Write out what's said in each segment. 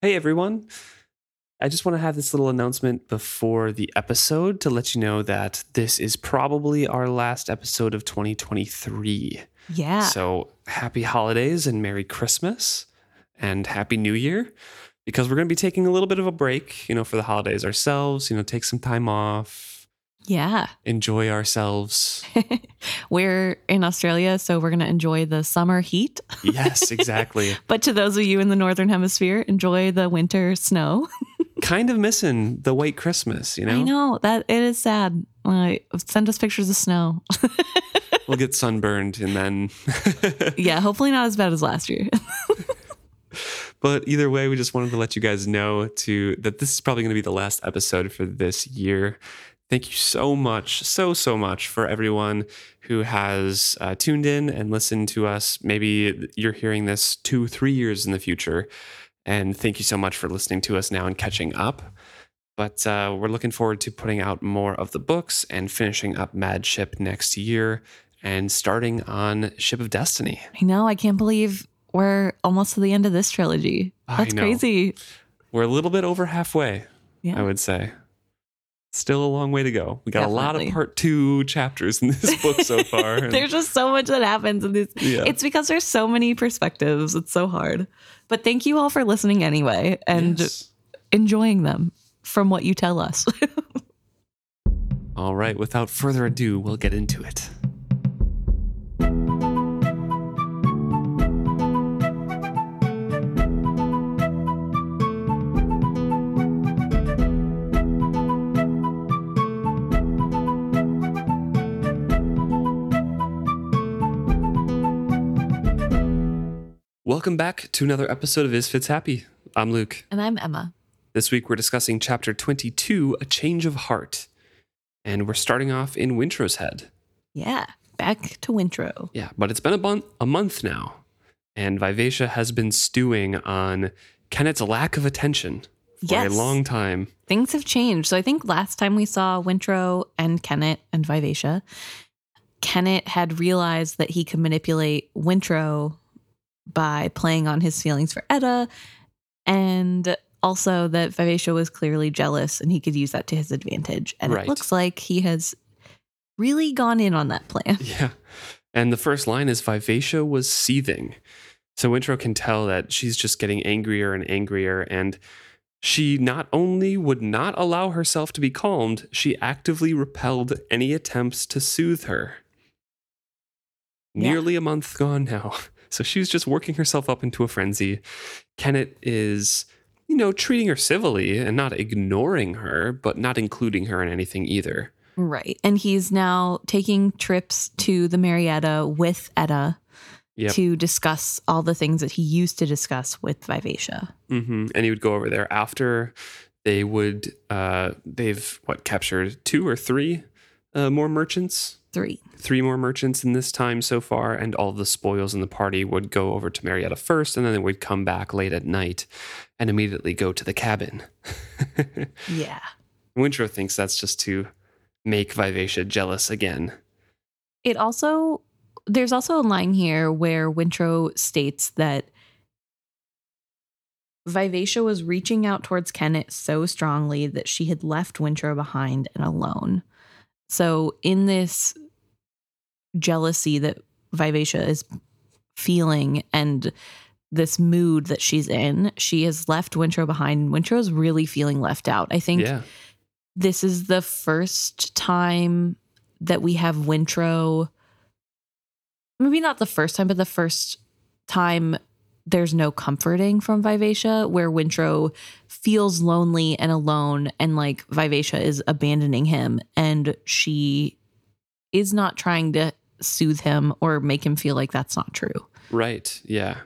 Hey everyone. I just want to have this little announcement before the episode to let you know that this is probably our last episode of 2023. Yeah. So happy holidays and Merry Christmas and Happy New Year because we're going to be taking a little bit of a break, you know, for the holidays ourselves, you know, take some time off, yeah. enjoy ourselves. We're in Australia, so we're going to enjoy the summer heat. yes, exactly. But to those of you in the Northern Hemisphere, enjoy the winter snow. kind of missing the white Christmas, you know? I know that it is sad. Uh, send us pictures of snow. We'll get sunburned and then. yeah, hopefully not as bad as last year. but either way, we just wanted to let you guys know to that this is probably going to be the last episode for this year. Thank you so much, so so much for everyone who has uh, tuned in and listened to us. Maybe you're hearing this two, three years in the future, and thank you so much for listening to us now and catching up. But uh, we're looking forward to putting out more of the books and finishing up Mad Ship next year and starting on Ship of Destiny. I know. I can't believe we're almost to the end of this trilogy. That's crazy. We're a little bit over halfway, Yeah. I would say. Still a long way to go. We got a lot of part two chapters in this book so far. There's just so much that happens in this. Yeah. It's because there's so many perspectives. It's so hard. But thank you all for listening anyway and Yes. enjoying them from what you tell us. All right, without further ado, we'll get into it. Welcome back to another episode of Is Fits Happy. I'm Luke. and I'm Emma. This week we're discussing chapter 22, A Change of Heart. And we're starting off in Wintrow's head. Yeah. Back to Wintrow. Yeah, but it's been a, bun- a month now. And Vivacia has been stewing on Kennit's lack of attention for Yes. a long time. Things have changed. So I think last time we saw Wintrow and Kennit and Vivacia, Kennit had realized that he could manipulate Wintrow by playing on his feelings for Etta, and also that Vivacia was clearly jealous and he could use that to his advantage. And Right. it looks like he has really gone in on that plan. Yeah. And the first line is Vivacia was seething. So Wintrow can tell that she's just getting angrier and angrier. And she not only would not allow herself to be calmed, she actively repelled any attempts to soothe her. Yeah. Nearly a month gone now. So she's just working herself up into a frenzy. Kennit is, you know, treating her civilly and not ignoring her, but not including her in anything either. Right. And he's now taking trips to the Marietta with Etta Yep. to discuss all the things that he used to discuss with Vivacia. hmm And he would go over there after they would. Uh, they've what captured two or three uh, more merchants, Three. three more merchants in this time so far, and all the spoils in the party would go over to Marietta first, and then they would come back late at night and immediately go to the cabin. Yeah. Wintrow thinks that's just to make Vivacia jealous again. It also there's also a line here where Wintrow states that Vivacia was reaching out towards Kennit so strongly that she had left Wintrow behind and alone. So in this jealousy that Vivacia is feeling and this mood that she's in, she has left Wintrow behind. Wintrow is really feeling left out. I think Yeah, this is the first time that we have Wintrow. Maybe not the first time, but the first time there's no comforting from Vivacia, where Wintro feels lonely and alone, and like Vivacia is abandoning him, and she is not trying to soothe him or make him feel like that's not true. right. Yeah.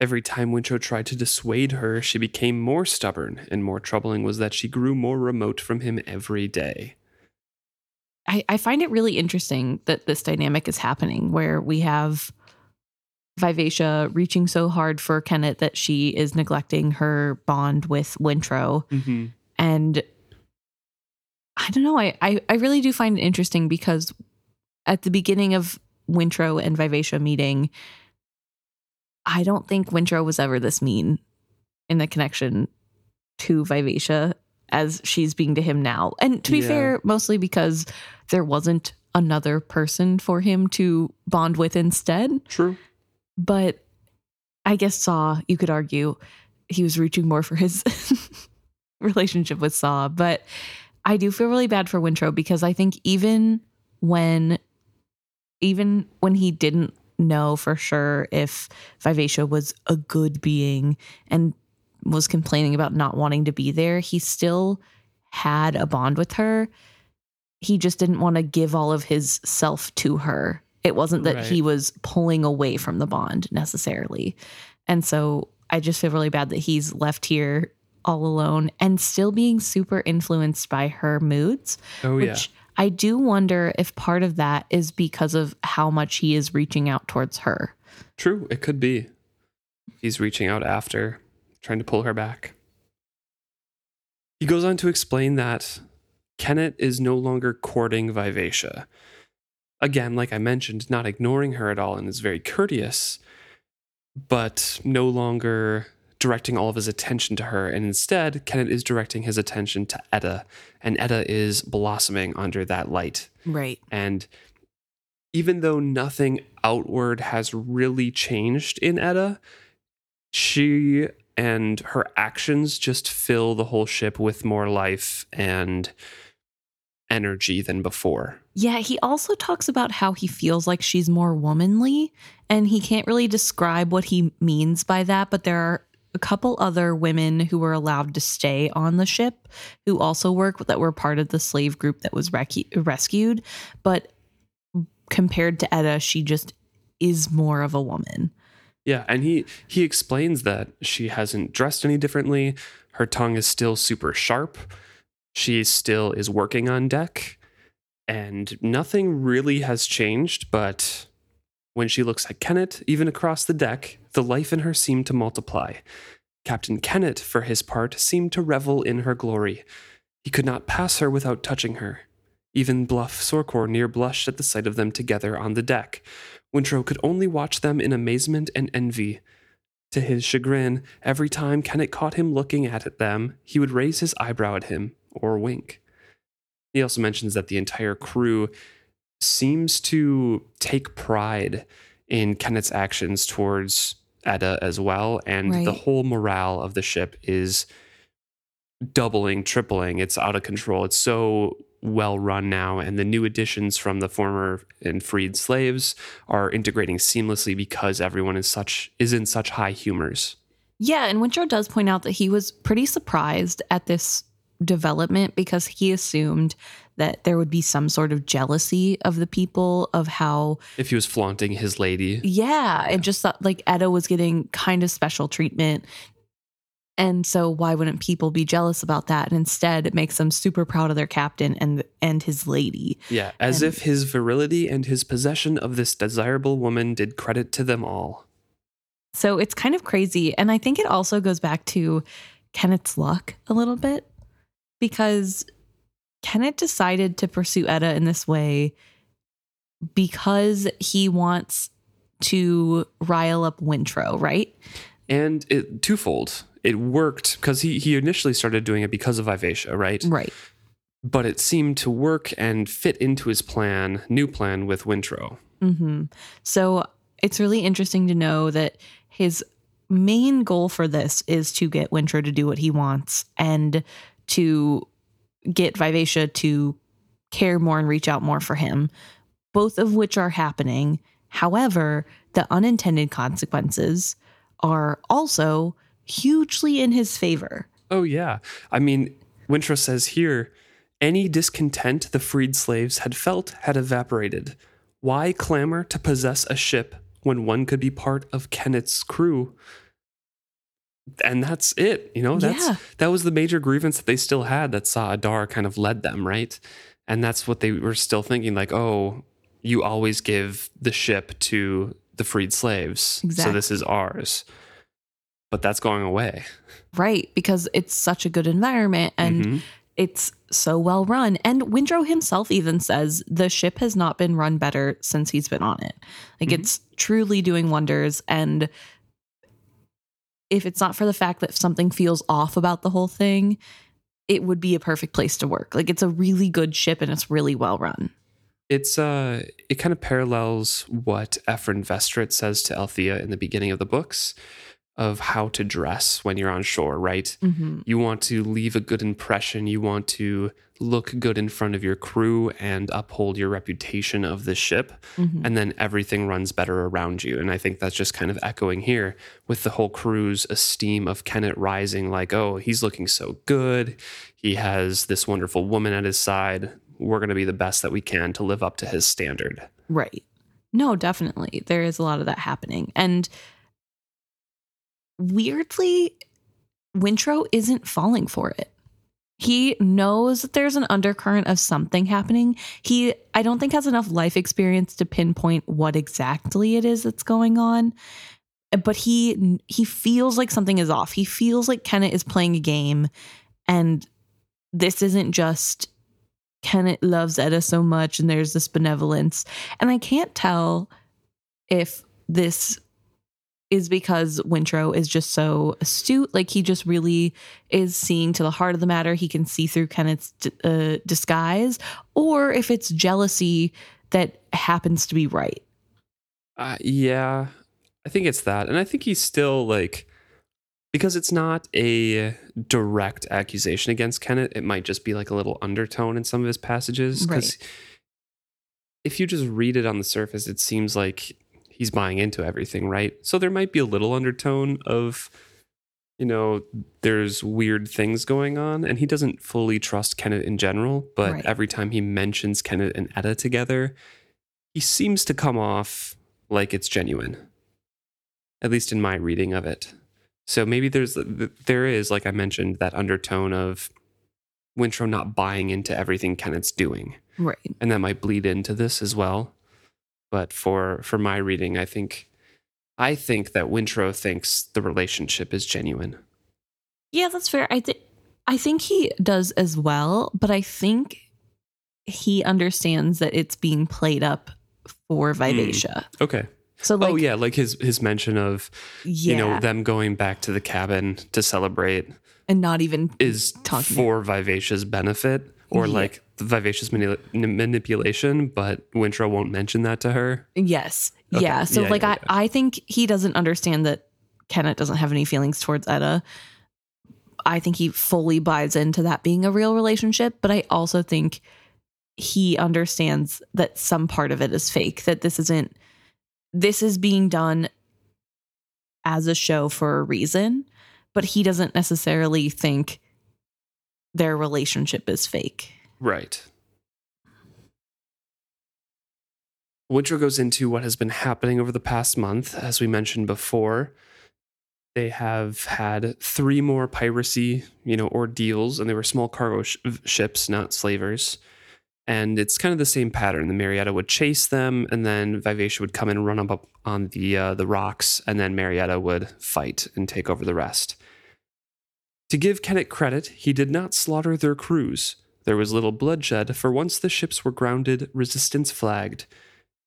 Every time Wintrow tried to dissuade her, she became more stubborn, and more troubling was that she grew more remote from him every day. I, I find it really interesting that this dynamic is happening where we have Vivacia reaching so hard for Kennit that she is neglecting her bond with Wintrow. Mm-hmm. And I don't know, I, I, I really do find it interesting because at the beginning of Wintrow and Vivacia meeting, I don't think Wintrow was ever this mean in the connection to Vivacia as she's being to him now. And to be Yeah. fair, mostly because there wasn't another person for him to bond with instead. True. But I guess Sa, you could argue, he was reaching more for his relationship with Sa. But I do feel really bad for Wintrow because I think even when even when he didn't know for sure if Vivacia was a good being and was complaining about not wanting to be there, he still had a bond with her. He just didn't want to give all of his self to her. It wasn't that Right. he was pulling away from the bond necessarily. And so I just feel really bad that he's left here all alone and still being super influenced by her moods Oh yeah. I do wonder if part of that is because of how much he is reaching out towards her. True. It could be. He's reaching out after, trying to pull her back. He goes on to explain that Kennit is no longer courting Vivacia. Again, like I mentioned, not ignoring her at all and is very courteous, but no longer directing all of his attention to her. And instead, Kennit is directing his attention to Etta, and Etta is blossoming under that light. Right. And even though nothing outward has really changed in Etta, she and her actions just fill the whole ship with more life and energy than before. Yeah, he also talks about how he feels like she's more womanly, and he can't really describe what he means by that, but there are a couple other women who were allowed to stay on the ship who also work that were part of the slave group that was rescued, but compared to Etta, she just is more of a woman. Yeah, and he he explains that she hasn't dressed any differently. Her tongue is still super sharp. She still is working on deck, and nothing really has changed. But when she looks at Kennit, even across the deck, the life in her seemed to multiply. Captain Kennit, for his part, seemed to revel in her glory. He could not pass her without touching her. Even bluff Sorcor near blushed at the sight of them together on the deck. Wintrow could only watch them in amazement and envy. To his chagrin, every time Kennit caught him looking at them, he would raise his eyebrow at him or wink. He also mentions that the entire crew seems to take pride in Kennit's actions towards Etta as well, and the whole morale of the ship is doubling, tripling. It's out of control. It's so well run now, and the new additions from the former and freed slaves are integrating seamlessly because everyone is such is in such high humors. Yeah, and Wintrow does point out that he was pretty surprised at this development because he assumed that there would be some sort of jealousy of the people of how If he was flaunting his lady, yeah, and just thought like Etta was getting kind of special treatment. And so why wouldn't people be jealous about that? And instead it makes them super proud of their captain and and his lady. yeah, as And- if his virility and his possession of this desirable woman did credit to them all. So it's kind of crazy. And I think it also goes back to Kennit's luck a little bit because Kennit decided to pursue Etta in this way because he wants to rile up Wintrow, right? And it twofold. It worked because he, he initially started doing it because of Vivacia, right? Right. But it seemed to work and fit into his plan, new plan with Wintrow. hmm So it's really interesting to know that his main goal for this is to get Wintrow to do what he wants and to get Vivacia to care more and reach out more for him, both of which are happening. However, the unintended consequences are also hugely in his favor. Oh, yeah. I mean, Wintrow says here any discontent the freed slaves had felt had evaporated. Why clamor to possess a ship when one could be part of Kennit's crew? And that's it. You know, that's Yeah. that was the major grievance that they still had that Sa'Adar kind of led them, right? And that's what they were still thinking, like, oh, you always give the ship to the freed slaves. So this is ours. But that's going away. Right, because it's such a good environment and Mhm. it's so well run. And Wintrow himself even says the ship has not been run better since he's been on it. Like Mhm. it's truly doing wonders. And if it's not for the fact that something feels off about the whole thing, it would be a perfect place to work. Like it's a really good ship and it's really well run. It's uh it kind of parallels what Ephron Vestrit says to Althea in the beginning of the books of how to dress when you're on shore, right? Mm-hmm. You want to leave a good impression. You want to look good in front of your crew and uphold your reputation of the ship. Mhm. And then everything runs better around you. And I think that's just kind of echoing here with the whole crew's esteem of Kennit rising like, oh, he's looking so good. He has this wonderful woman at his side. We're going to be the best that we can to live up to his standard. Right. No, definitely. There is a lot of that happening. And weirdly, Wintrow isn't falling for it. He knows that there's an undercurrent of something happening. He, I don't think, has enough life experience to pinpoint what exactly it is that's going on. But he he feels like something is off. He feels like Kennit is playing a game, and this isn't just Kennit loves Etta so much, and there's this benevolence. And I can't tell if this is because Wintrow is just so astute. Like he just really is seeing to the heart of the matter. He can see through Kennit's uh, disguise, or if it's jealousy that happens to be right. Uh, yeah, I think it's that. And I think he's still like, because it's not a direct accusation against Kennit, it might just be like a little undertone in some of his passages. Because if you just read it on the surface, it seems like he's buying into everything, right? So there might be a little undertone of, you know, there's weird things going on, and he doesn't fully trust Kennit in general. But Right. every time he mentions Kennit and Etta together, he seems to come off like it's genuine, at least in my reading of it. So maybe there's there is, like I mentioned, that undertone of Wintrow not buying into everything Kennit's doing Right. and that might bleed into this as well. But for for my reading, I think I think that Wintrow thinks the relationship is genuine. Yeah, that's fair. I think I think he does as well, but I think he understands that it's being played up for hmm. Vivacia. Okay. So oh, like oh yeah, like his his mention of yeah, you know them going back to the cabin to celebrate and not even is Talking- for Vivacia's benefit or Yeah. like the Vivacia's mani- manipulation, but Wintrow won't mention that to her. Yes. Okay. Yeah. So Yeah, like yeah, I I think he doesn't understand that Kennit doesn't have any feelings towards Etta. I think he fully buys into that being a real relationship, but I also think he understands that some part of it is fake, that this isn't this is being done as a show for a reason, but he doesn't necessarily think their relationship is fake. Right. Wintrow goes into what has been happening over the past month. As we mentioned before, they have had three more piracy, you know, ordeals, and they were small cargo sh- ships, not slavers. And it's kind of the same pattern. The Marietta would chase them, and then Vivacia would come and run up on the uh, the rocks, and then Marietta would fight and take over the rest. To give Kennit credit, he did not slaughter their crews. There was little bloodshed, for once the ships were grounded, resistance flagged.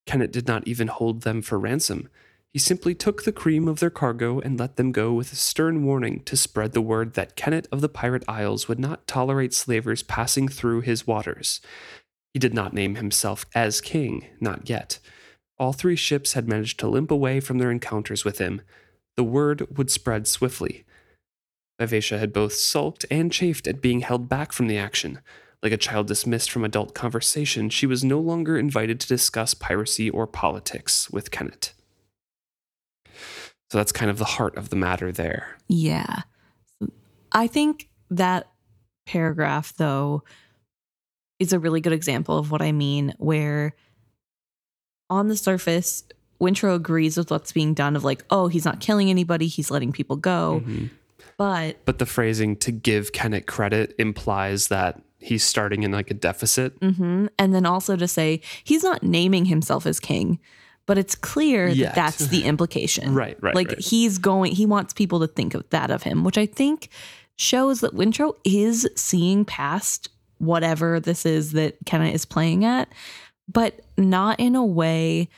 Kennit did not even hold them for ransom. He simply took the cream of their cargo and let them go with a stern warning to spread the word that Kennit of the Pirate Isles would not tolerate slavers passing through his waters. He did not name himself as king, not yet. All three ships had managed to limp away from their encounters with him. The word would spread swiftly. Vivacia had both sulked and chafed at being held back from the action. Like a child dismissed from adult conversation, she was no longer invited to discuss piracy or politics with Kennit. So that's kind of the heart of the matter there. Yeah. I think that paragraph, though, is a really good example of what I mean, where on the surface, Wintrow agrees with what's being done of like, oh, he's not killing anybody, he's letting people go. Mhm. But But the phrasing to give Kennit credit implies that he's starting in like a deficit. mhm. and then also to say he's not naming himself as king, but it's clear Yet. that that's the implication. Right, right, Like right. he's going, he wants people to think of that of him, which I think shows that Wintrow is seeing past whatever this is that Kennit is playing at, but not in a way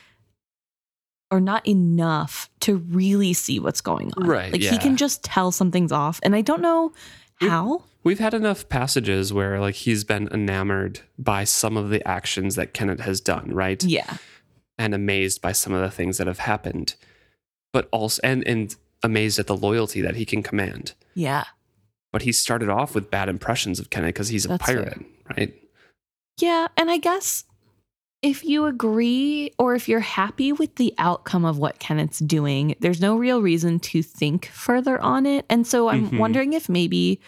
or not enough to really see what's going on. Right, Like he can just tell something's off. And I don't know how. We've had enough passages where like he's been enamored by some of the actions that Kennit has done, right? Yeah. And amazed by some of the things that have happened. But also and and amazed at the loyalty that he can command. Yeah. But he started off with bad impressions of Kennit because he's a That's pirate, right? Yeah. And I guess if you agree or if you're happy with the outcome of what Kennit's doing, there's no real reason to think further on it. And so I'm Mhm. wondering if maybe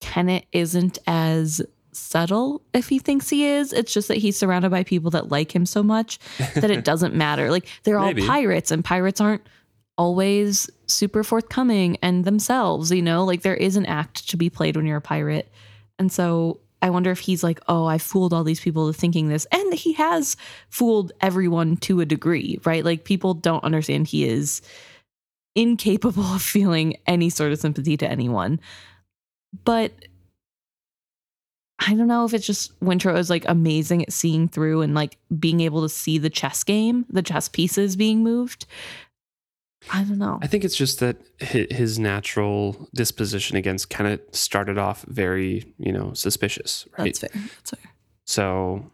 Kennit isn't as subtle if he thinks he is. It's just that he's surrounded by people that like him so much that it doesn't matter. Like they're all Maybe. pirates and pirates aren't always super forthcoming and themselves, you know? Like there is an act to be played when you're a pirate. And so I wonder if he's like, "Oh, I fooled all these people to thinking this." And he has fooled everyone to a degree, right? Like people don't understand he is incapable of feeling any sort of sympathy to anyone. But I don't know if it's just Wintrow is like amazing at seeing through and like being able to see the chess game, the chess pieces being moved. I don't know. I think it's just that his natural disposition against Kennit started off very, you know, suspicious, right? That's fair. That's fair. So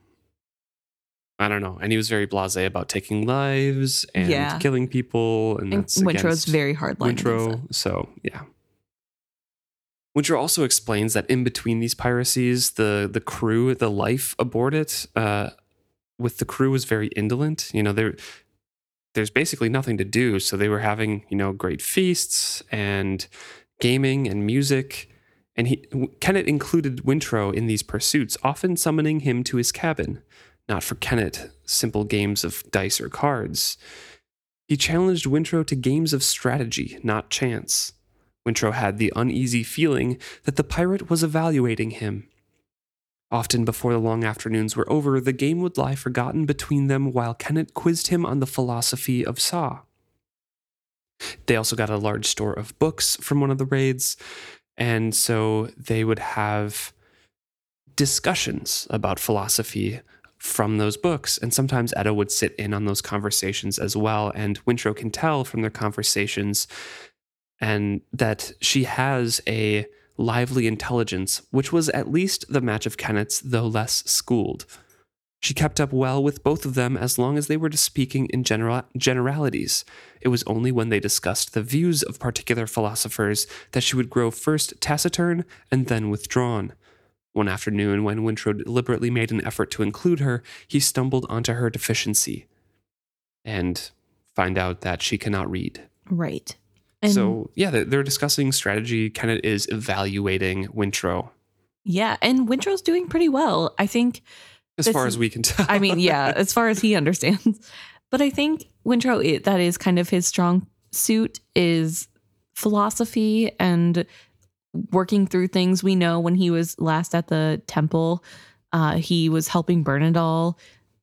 I don't know. And he was very blasé about taking lives and Yeah. killing people. And And that's Wintrow's against very hard line. against Wintrow. it. So yeah. Wintrow also explains that in between these piracies, the the crew, the life aboard it, uh, with the crew was very indolent. You know, there there's basically nothing to do. So they were having, you know, great feasts and gaming and music. And he Kennit included Wintrow in these pursuits, often summoning him to his cabin, not for Kennit simple games of dice or cards. He challenged Wintrow to games of strategy, not chance. Wintrow had the uneasy feeling that the pirate was evaluating him. Often before the long afternoons were over, the game would lie forgotten between them while Kennit quizzed him on the philosophy of Sa. They also got a large store of books from one of the raids, and so they would have discussions about philosophy from those books. And sometimes Etta would sit in on those conversations as well. And Wintrow can tell from their conversations and that she has a lively intelligence, which was at least the match of Kennit's, though less schooled. She kept up well with both of them as long as they were speaking in general- generalities. It was only when they discussed the views of particular philosophers that she would grow first taciturn and then withdrawn. One afternoon, when Wintrow deliberately made an effort to include her, he stumbled onto her deficiency and find out that she cannot read. Right. And so, yeah, they're, discussing strategy. Kennit is evaluating Wintrow yeah, and Wintrow's doing pretty well. I think as This far as we can tell. I mean, yeah, as far as he understands. But I think Wintrow, it, that is kind of his strong suit is philosophy and working through things. We know when he was last at the temple, uh, he was helping Berandol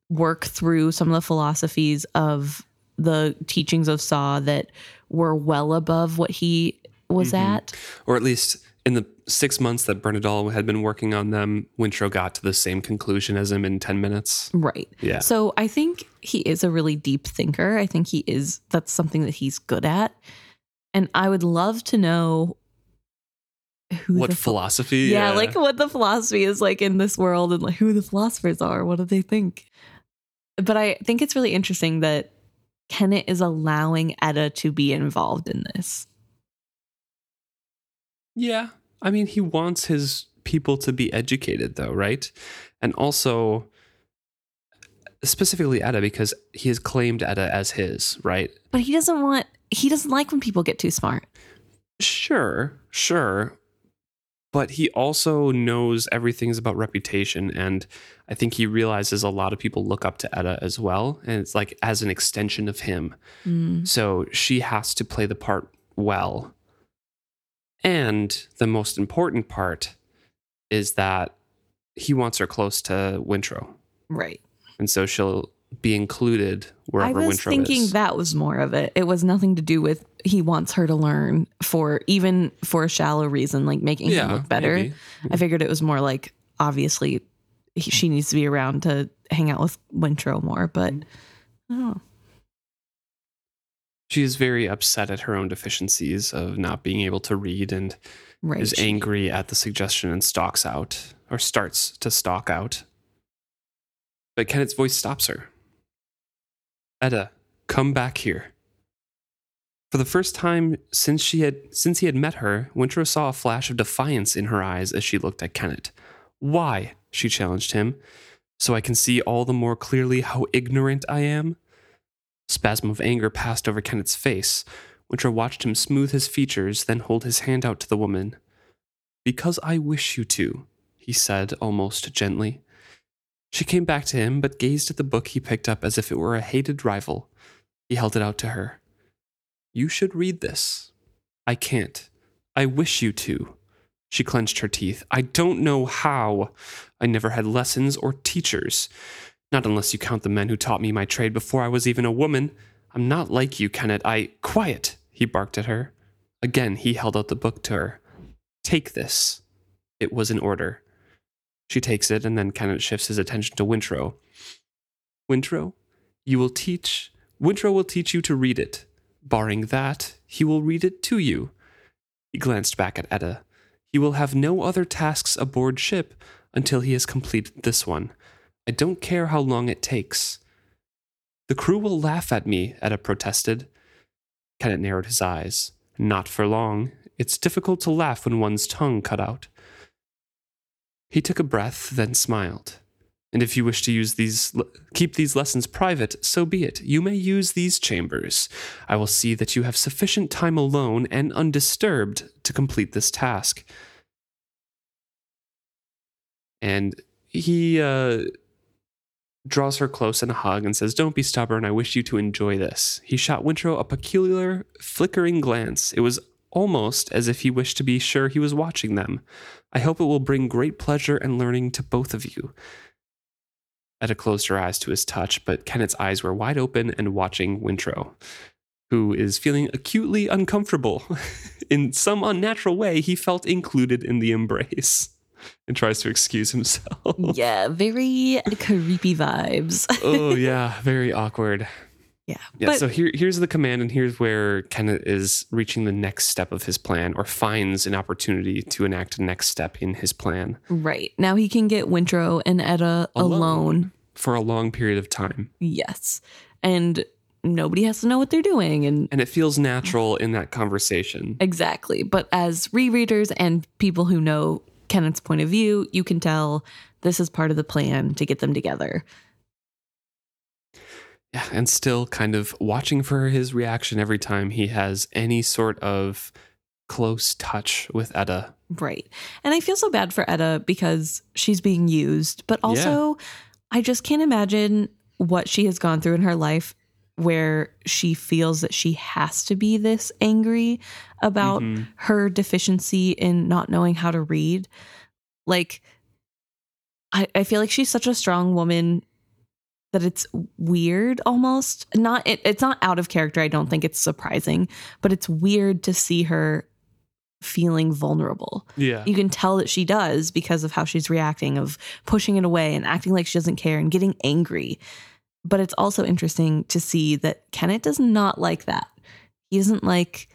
work through some of the philosophies of the teachings of Sa that were well above what he was Mhm. at. or at least in the six months that Berandol had been working on them, Wintrow got to the same conclusion as him in 10 minutes. Right. Yeah. So I think he is a really deep thinker. I think he is, that's something that he's good at. And I would love to know who What the phi- philosophy? yeah, like what the philosophy is like in this world and like who the philosophers are. What do they think? But I think it's really interesting that Kennit is allowing Etta to be involved in this. Yeah. I mean, he wants his people to be educated, though, right? And also, specifically Etta, because he has claimed Etta as his, right? But he doesn't want, he doesn't like when people get too smart. Sure, sure. But he also knows everything's about reputation. And I think he realizes a lot of people look up to Etta as well. And it's like as an extension of him. Mm. So she has to play the part well. And the most important part is that he wants her close to Wintrow. Right. And so she'll be included wherever Wintrow is. I was thinking is. that was more of it. It was nothing to do with he wants her to learn for even for a shallow reason, like making him look better. maybe. I figured it was more like obviously he, she needs to be around to hang out with Wintrow more, but Oh. She is very upset at her own deficiencies of not being able to read and Right. is angry at the suggestion and stalks out, or starts to stalk out. But Kennit's voice stops her. Etta, come back here. For the first time since she had since he had met her, Wintrow saw a flash of defiance in her eyes as she looked at Kennit. Why? she challenged him. So I can see all the more clearly how ignorant I am? Spasm of anger passed over Kennit's face. Wintrow watched him smooth his features, then hold his hand out to the woman. Because I wish you to, he said almost gently. She came back to him, but gazed at the book he picked up as if it were a hated rival. He held it out to her. You should read this. I can't. I wish you to. She clenched her teeth. I don't know how. I never had lessons or teachers. Not unless you count the men who taught me my trade before I was even a woman. I'm not like you, Kennit. I. Quiet! He barked at her. Again, he held out the book to her. Take this. It was an order. She takes it, and then Kennit shifts his attention to Wintrow. Wintrow, you will teach. Wintrow will teach you to read it. Barring that, he will read it to you. He glanced back at Etta. He will have no other tasks aboard ship until he has completed this one. I don't care how long it takes. The crew will laugh at me, Etta protested. Kennit narrowed his eyes. Not for long. It's difficult to laugh when one's tongue cut out. He took a breath, then smiled. And if you wish to use these, keep these lessons private, so be it. You may use these chambers. I will see that you have sufficient time alone and undisturbed to complete this task. And he uh, draws her close in a hug and says, Don't be stubborn. I wish you to enjoy this. He shot Wintrow a peculiar, flickering glance. It was almost as if he wished to be sure he was watching them. I hope it will bring great pleasure and learning to both of you. Etta closed her eyes to his touch, but Kennit's eyes were wide open and watching Wintrow, who is feeling acutely uncomfortable. in some unnatural way, he felt included in the embrace and tries to excuse himself. Yeah, very creepy vibes. oh, yeah, very awkward. Yeah. Yeah, but so here, here's the command, and here's where Kennit is reaching the next step of his plan or finds an opportunity to enact a next step in his plan right. Now he can get Wintrow and Etta Alone. alone. for a long period of time. Yes. And nobody has to know what they're doing and And it feels natural in that conversation. exactly. But as rereaders and people who know Kennit's point of view, you can tell this is part of the plan to get them together. Yeah, and still kind of watching for his reaction every time he has any sort of close touch with Etta. Right. And I feel so bad for Etta because she's being used, but also I just can't imagine what she has gone through in her life where she feels that she has to be this angry about Mhm. her deficiency in not knowing how to read. Like, I, I feel like she's such a strong woman that it's weird almost. Not it, it's not out of character. I don't think it's surprising, but it's weird to see her feeling vulnerable. Yeah. You can tell that she does because of how she's reacting, of pushing it away and acting like she doesn't care and getting angry. But it's also interesting to see that Kennit does not like that. He doesn't like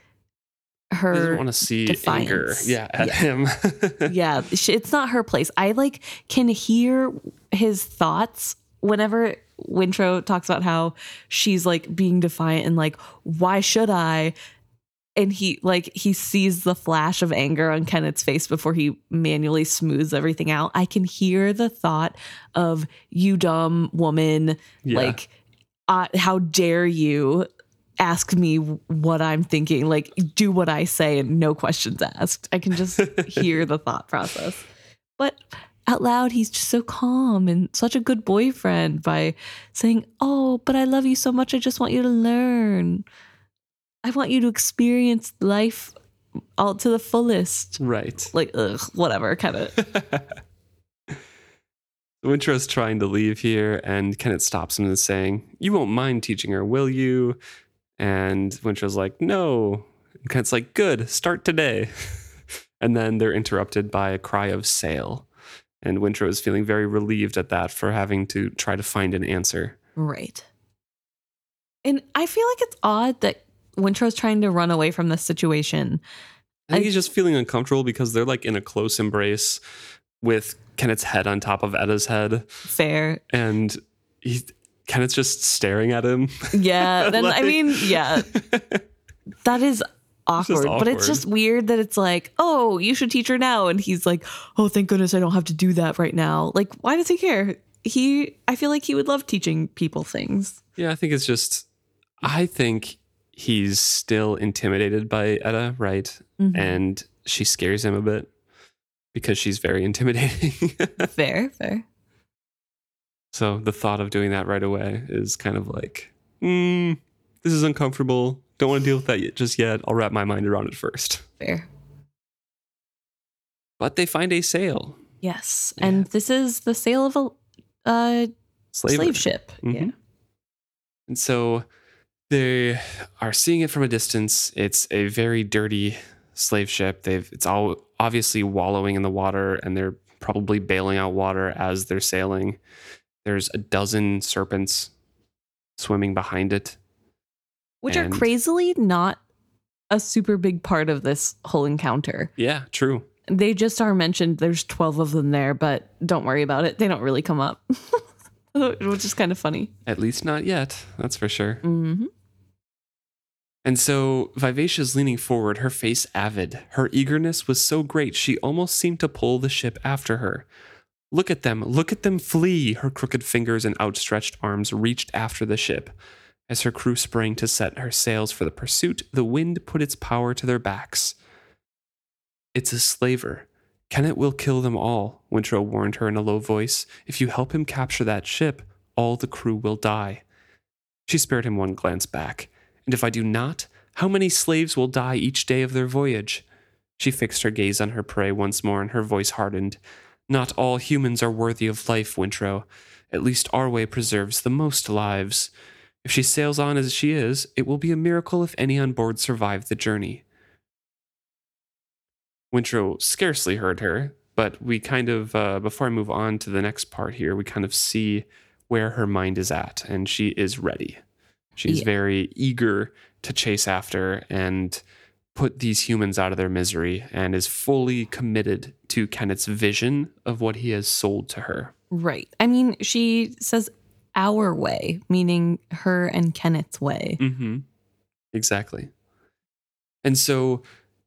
He her doesn't want to see anger yeah, at Yeah. him. yeah, it's not her place. I like can hear his thoughts whenever Wintrow talks about how she's like being defiant and like, why should I? And he like he sees the flash of anger on Kennit's face before he manually smooths everything out. I can hear the thought of you dumb woman, Yeah. like uh, how dare you ask me what I'm thinking? Like do what I say and no questions asked. I can just hear the thought process. But out loud, he's just so calm and such a good boyfriend by saying, Oh, but I love you so much. I just want you to learn. I want you to experience life all to the fullest. right. Like, ugh, whatever, kind of. Wintrow's trying to leave here, and Kennit stops him and is saying, You won't mind teaching her, will you? And Wintrow's like, No. And Kennit's like, Good, start today. and then they're interrupted by a cry of sail. And Wintrow is feeling very relieved at that for having to try to find an answer. right. And I feel like it's odd that Wintrow's trying to run away from this situation. I think I- he's just feeling uncomfortable because they're like in a close embrace with Kennit's head on top of Etta's head, Fair. and he Kennit's just staring at him. Yeah. Then, I mean, yeah, that is awkward, but it's just weird that it's like, oh, you should teach her now. And he's like, oh, thank goodness I don't have to do that right now. Like, why does he care? He, I feel like he would love teaching people things. yeah, I think it's just. I think he's still intimidated by Etta, right? Mhm. And she scares him a bit because she's very intimidating. fair, fair. so the thought of doing that right away is kind of like, mm, this is uncomfortable. Don't want to deal with that yet, just yet. I'll wrap my mind around it first. Fair. But they find a sail. Yes. Yeah. And this is the sail of a uh, slave ship. Yeah. Mhm. And so they are seeing it from a distance. It's a very dirty slave ship. They've it's all obviously wallowing in the water and they're probably bailing out water as they're sailing. There's a dozen serpents swimming behind it. Which And- are crazily not a super big part of this whole encounter. Yeah, true. They just are mentioned. There's 12 of them there, but don't worry about it. They don't really come up, which is kind of funny. At least not yet, that's for sure. hmm And so Vivacia's leaning forward, her face avid. Her eagerness was so great she almost seemed to pull the ship after her. Look at them, look at them flee! Her crooked fingers and outstretched arms reached after the ship. As her crew sprang to set her sails for the pursuit, the wind put its power to their backs. It's a slaver. Kennit will kill them all, Wintrow warned her in a low voice. If you help him capture that ship, all the crew will die. She spared him one glance back. And if I do not, how many slaves will die each day of their voyage? She fixed her gaze on her prey once more, and her voice hardened. Not all humans are worthy of life, Wintrow. At least our way preserves the most lives. If she sails on as she is, it will be a miracle if any on board survive the journey. Wintrow scarcely heard her, but we kind of, uh, before I move on to the next part here, we kind of see where her mind is at, and she is ready. She's Yeah. very eager to chase after and put these humans out of their misery and is fully committed to Kennit's vision of what he has sold to her. Right. I mean, she says our way, meaning her and Kennit's way. Mm-hmm. Exactly. And so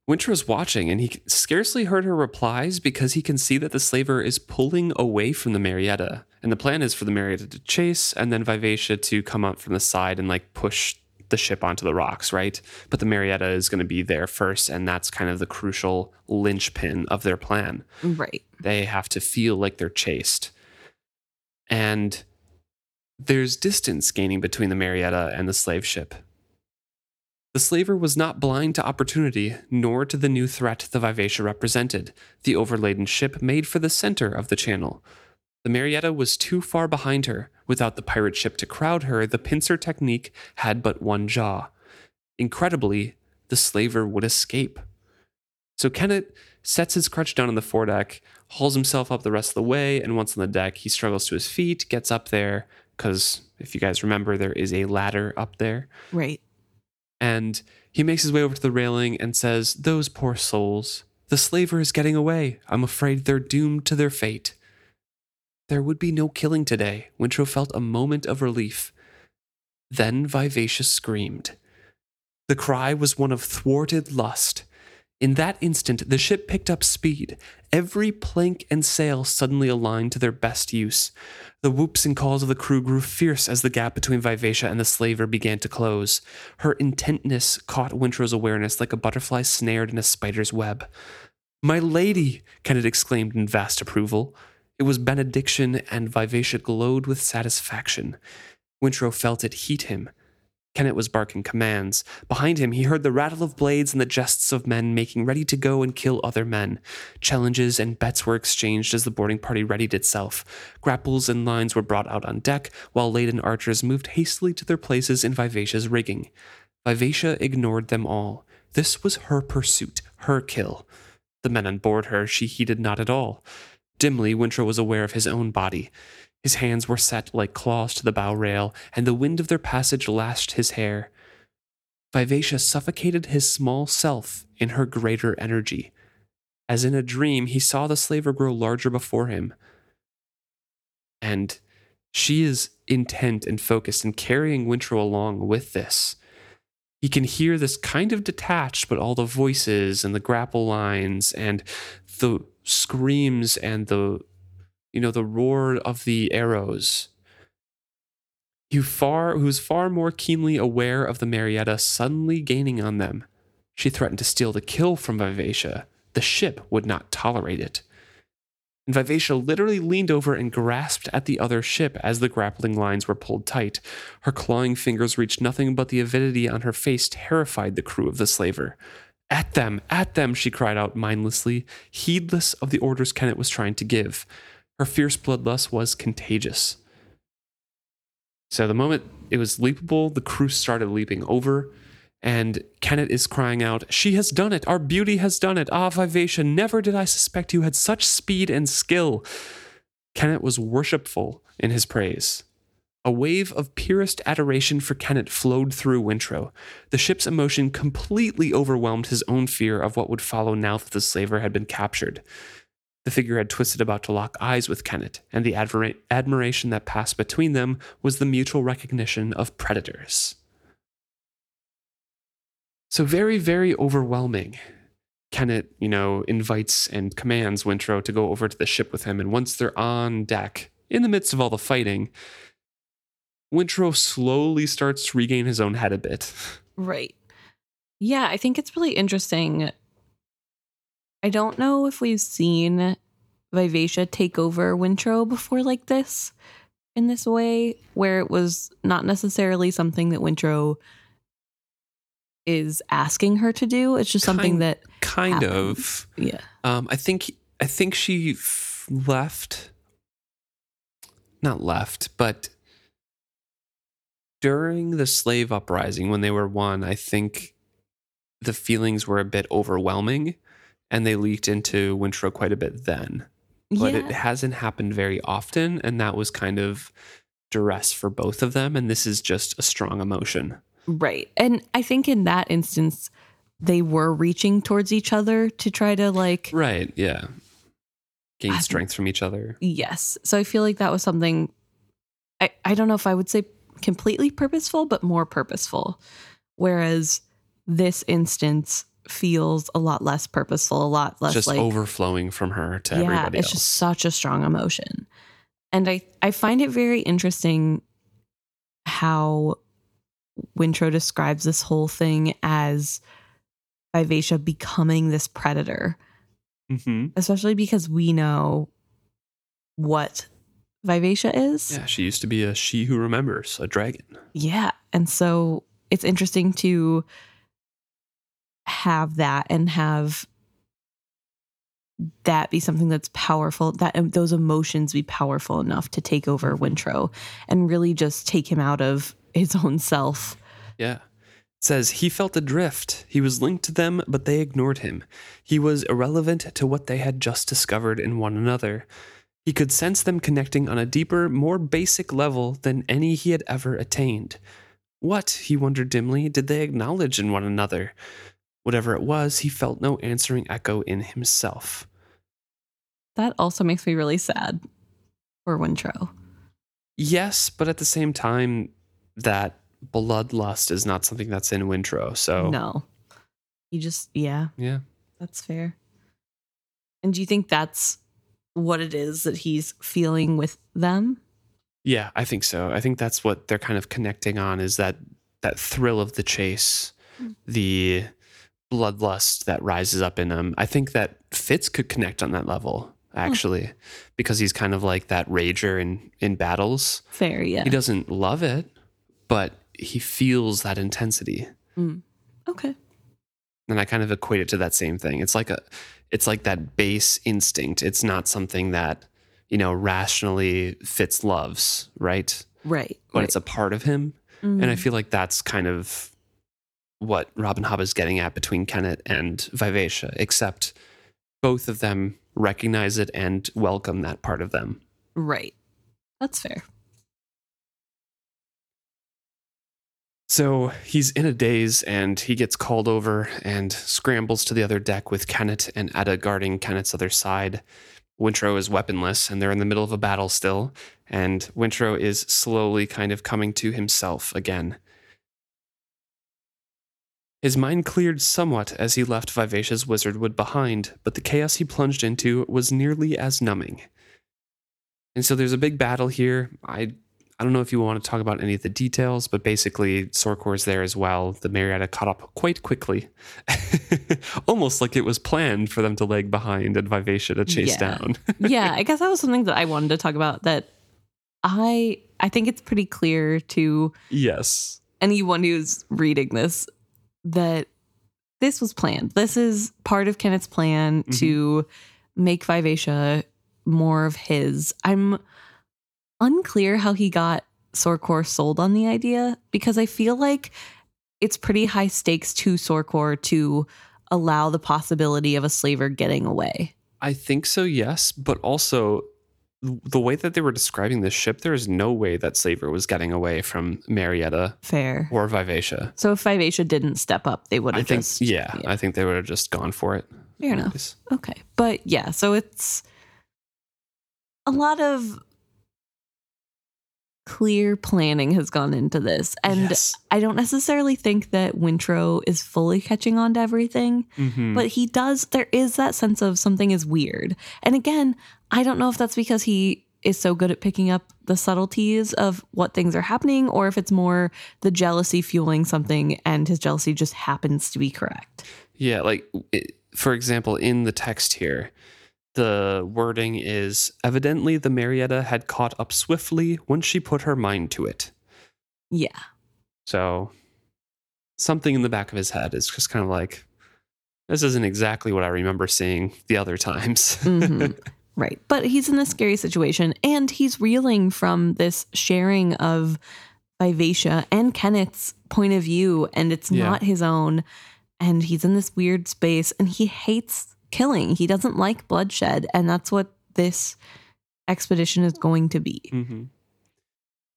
Wintrow's watching and he scarcely heard her replies because he can see that the slaver is pulling away from the Marietta. And the plan is for the Marietta to chase and then Vivacia to come up from the side and like push the ship onto the rocks, right? But the Marietta is going to be there first, and that's kind of the crucial linchpin of their plan. Right. They have to feel like they're chased. And there's distance gaining between the Marietta and the slave ship. The slaver was not blind to opportunity, nor to the new threat the Vivacia represented. The overladen ship made for the center of the channel. The Marietta was too far behind her. Without the pirate ship to crowd her, the pincer technique had but one jaw. Incredibly, the slaver would escape. So Kennit sets his crutch down on the foredeck, hauls himself up the rest of the way, and once on the deck, he struggles to his feet, gets up there, because if you guys remember, there is a ladder up there. Right. And he makes his way over to the railing and says, Those poor souls. The slaver is getting away. I'm afraid they're doomed to their fate. There would be no killing today. Wintrow felt a moment of relief. Then Vivacia screamed. The cry was one of thwarted lust. In that instant, the ship picked up speed. Every plank and sail suddenly aligned to their best use. The whoops and calls of the crew grew fierce as the gap between Vivacia and the slaver began to close. Her intentness caught Wintrow's awareness like a butterfly snared in a spider's web. My lady! Kennit exclaimed in vast approval. It was benediction, and Vivacia glowed with satisfaction. Wintrow felt it heat him. Kennit was barking commands. Behind him, he heard the rattle of blades and the jests of men making ready to go and kill other men. Challenges and bets were exchanged as the boarding party readied itself. Grapples and lines were brought out on deck, while laden archers moved hastily to their places in Vivacia's rigging. Vivacia ignored them all. This was her pursuit, her kill. The men on board her she heeded not at all. Dimly, Wintrow was aware of his own body. His hands were set like claws to the bow rail, and the wind of their passage lashed his hair. Vivacia suffocated his small self in her greater energy. As in a dream, he saw the slaver grow larger before him. And she is intent and focused and carrying Wintrow along with this. He can hear this kind of detached, but all the voices and the grapple lines and the screams and the you know the roar of the arrows who far who's far more keenly aware of the Marietta suddenly gaining on them. She threatened to steal the kill from Vivacia. The ship would not tolerate it. And Vivacia literally leaned over and grasped at the other ship as the grappling lines were pulled tight. Her clawing fingers reached nothing but the avidity on her face terrified the crew of the slaver. At them, at them, she cried out mindlessly, heedless of the orders Kennit was trying to give. Her fierce bloodlust was contagious. So the moment it was leapable, the crew started leaping over, and Kennit is crying out, She has done it! Our beauty has done it! Ah, Vivacia, never did I suspect you had such speed and skill. Kennit was worshipful in his praise. A wave of purest adoration for Kennit flowed through Wintrow. The ship's emotion completely overwhelmed his own fear of what would follow now that the slaver had been captured. The figure had twisted about to lock eyes with Kennit, and the admira- admiration that passed between them was the mutual recognition of predators. So, very, very overwhelming. Kennit, you know, invites and commands Wintrow to go over to the ship with him. And once they're on deck, in the midst of all the fighting, Wintrow slowly starts to regain his own head a bit. Right. Yeah, I think it's really interesting. I don't know if we've seen Vivacia take over Wintrow before like this in this way, where it was not necessarily something that Wintrow is asking her to do. It's just something that Kind of. yeah. Um, I think I think she f- left, not left, but during the slave uprising when they were one. I think the feelings were a bit overwhelming, and they leaked into Wintrow quite a bit then. But yeah. it hasn't happened very often, and that was kind of duress for both of them. And this is just a strong emotion. Right. And I think in that instance, they were reaching towards each other to try to like, Right? Yeah. Gain I- strength from each other. yes. So I feel like that was something, I, I don't know if I would say completely purposeful, but more purposeful. Whereas this instance feels a lot less purposeful, a lot less just like, overflowing from her to yeah, everybody it's else. just such a strong emotion. And I, I find it very interesting how Wintrow describes this whole thing as Vivacia becoming this predator, Mhm. especially because we know what Vivacia is. Yeah, she used to be a she who remembers, a dragon. Yeah. And so it's interesting to have that and have that be something that's powerful, that those emotions be powerful enough to take over Wintrow and really just take him out of his own self. Yeah. It says he felt adrift. He was linked to them, but they ignored him. He was irrelevant to what they had just discovered in one another. He could sense them connecting on a deeper, more basic level than any he had ever attained. What, he wondered dimly, did they acknowledge in one another? Whatever it was, he felt no answering echo in himself. That also makes me really sad for Wintrow. Yes, but at the same time, that bloodlust is not something that's in Wintrow. So, No. You just, yeah, yeah. that's fair. And do you think that's what it is that he's feeling with them? Yeah, I think so. I think that's what they're kind of connecting on is that that thrill of the chase, Mm. the bloodlust that rises up in him. I think that Fitz could connect on that level actually because he's kind of like that rager in in battles. Fair, yeah. He doesn't love it, but he feels that intensity. Okay. And I kind of equate it to that same thing. It's like a it's like that base instinct. It's not something that, you know, rationally Fitz loves, right? Right. But right. it's a part of him. And I Mhm. feel like that's kind of what Robin Hobb is getting at between Kennit and Vivacia, except both of them recognize it and welcome that part of them. Right. That's fair. So he's in a daze and he gets called over and scrambles to the other deck with Kennit and Etta guarding Kennit's other side. Wintrow is weaponless and they're in the middle of a battle still, and Wintrow is slowly kind of coming to himself again. His mind cleared somewhat as he left Vivacia's Wizardwood behind, but the chaos he plunged into was nearly as numbing. And so there's a big battle here. I I don't know if you want to talk about any of the details, but basically Sorcor's there as well. The Marietta caught up quite quickly. Almost like it was planned for them to lag behind and Vivacia to chase Yeah. down. yeah, I guess that was something that I wanted to talk about that I I think it's pretty clear to yes. anyone who's reading this that this was planned. This is part of Kennit's plan Mhm. to make Vivacia more of his. I'm unclear how he got Sorcor sold on the idea because I feel like it's pretty high stakes to Sorcor to allow the possibility of a slaver getting away. I think so, yes. But also, the way that they were describing this ship, there is no way that Slaver was getting away from Marietta Fair. or Vivacia. So if Vivacia didn't step up, they would I have think, just yeah, yeah. I think they would have just gone for it. Fair enough. Okay. But yeah, so it's a lot of clear planning has gone into this. And Yes. I don't necessarily think that Wintrow is fully catching on to everything, Mhm. but he does, there is that sense of something is weird. And again, I don't know if that's because he is so good at picking up the subtleties of what things are happening or if it's more the jealousy fueling something and his jealousy just happens to be correct. Yeah, like it, for example, in the text here, the wording is evidently the Marietta had caught up swiftly once she put her mind to it. Yeah. So something in the back of his head is just kind of like, this isn't exactly what I remember seeing the other times. Mhm. Right. But he's in a scary situation and he's reeling from this sharing of Vivacia and Kennit's point of view, and it's Yeah. not his own. And he's in this weird space and he hates killing. He doesn't like bloodshed. And that's what this expedition is going to be. hmm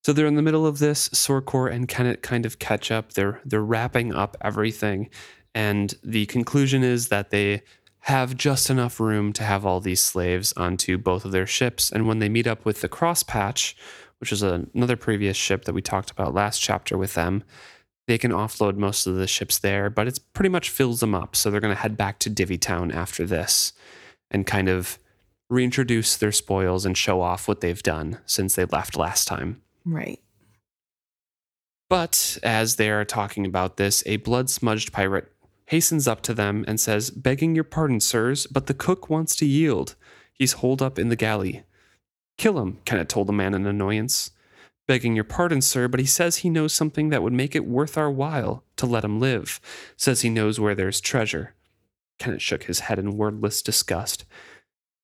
So they're in the middle of this. Sorcor and Kennit kind of catch up. They're they're wrapping up everything, and the conclusion is that they have just enough room to have all these slaves onto both of their ships. And when they meet up with the Crosspatch, which is another previous ship that we talked about last chapter with them, they can offload most of the ships there, but it's pretty much fills them up. So they're going to head back to Divvytown after this, and kind of reintroduce their spoils and show off what they've done since they left last time. Right. But as they are talking about this, a blood smudged pirate hastens up to them and says, Begging your pardon, sirs, but the cook wants to yield. He's holed up in the galley. Kill him, Kennit told the man in annoyance. Begging your pardon, sir, but he says he knows something that would make it worth our while to let him live. Says he knows where there's treasure. Kennit shook his head in wordless disgust.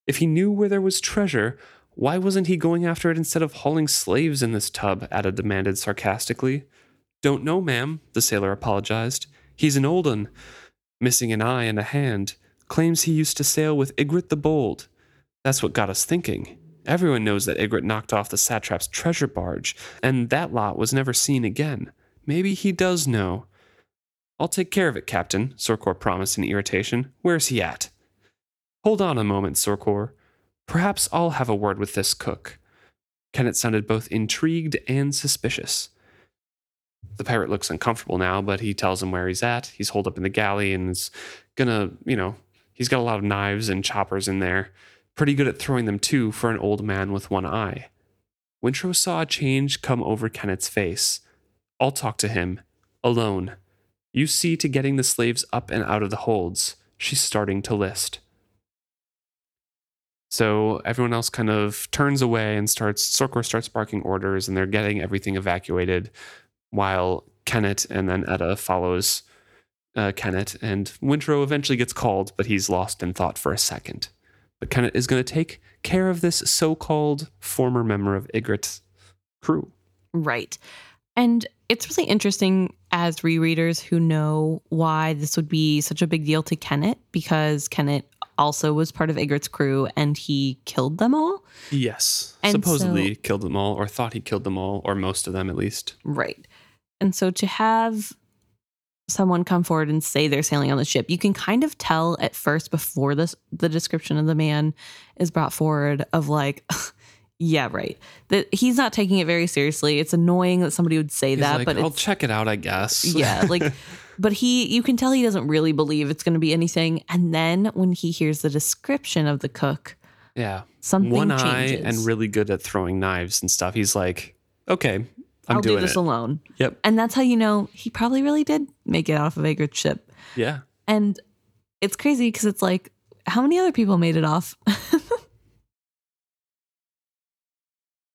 If he knew where there was treasure, why wasn't he going after it instead of hauling slaves in this tub? Etta demanded sarcastically. Don't know, ma'am, the sailor apologized. He's an old un, missing an eye and a hand. Claims he used to sail with Igrot the Bold. That's what got us thinking. Everyone knows that Igrot knocked off the satrap's treasure barge, and that lot was never seen again. Maybe he does know. I'll take care of it, Captain, Sorcor promised in irritation. Where's he at? Hold on a moment, Sorcor. Perhaps I'll have a word with this cook. Kennit sounded both intrigued and suspicious. The pirate looks uncomfortable now, but he tells him where he's at. He's holed up in the galley and is gonna, you know, he's got a lot of knives and choppers in there. Pretty good at throwing them too for an old man with one eye. Wintrow saw a change come over Kennit's face. I'll talk to him, alone. You see to getting the slaves up and out of the holds. She's starting to list. So everyone else kind of turns away and starts, Sorcor starts barking orders and they're getting everything evacuated while Kennit and then Etta follows uh, Kennit. And Wintrow eventually gets called, but he's lost in thought for a second. But Kennit is going to take care of this so called former member of Igrot's crew. Right. And it's really interesting as rereaders who know why this would be such a big deal to Kennit because Kennit also was part of Igrot's crew and he killed them all. Yes. And Supposedly so- killed them all, or thought he killed them all, or most of them at least. Right. And so to have someone come forward and say they're sailing on the ship, you can kind of tell at first before this the description of the man is brought forward of like yeah, right. That he's not taking it very seriously. It's annoying that somebody would say He's that, like, but I'll check it out, I guess. yeah, like but he you can tell he doesn't really believe it's going to be anything and then when he hears the description of the cook, yeah. something One changes. eye and really good at throwing knives and stuff. He's like, okay, I'm I'll do this it. alone. Yep. And that's how you know he probably really did make it off of Igrot's ship. Yeah. And it's crazy because it's like, how many other people made it off?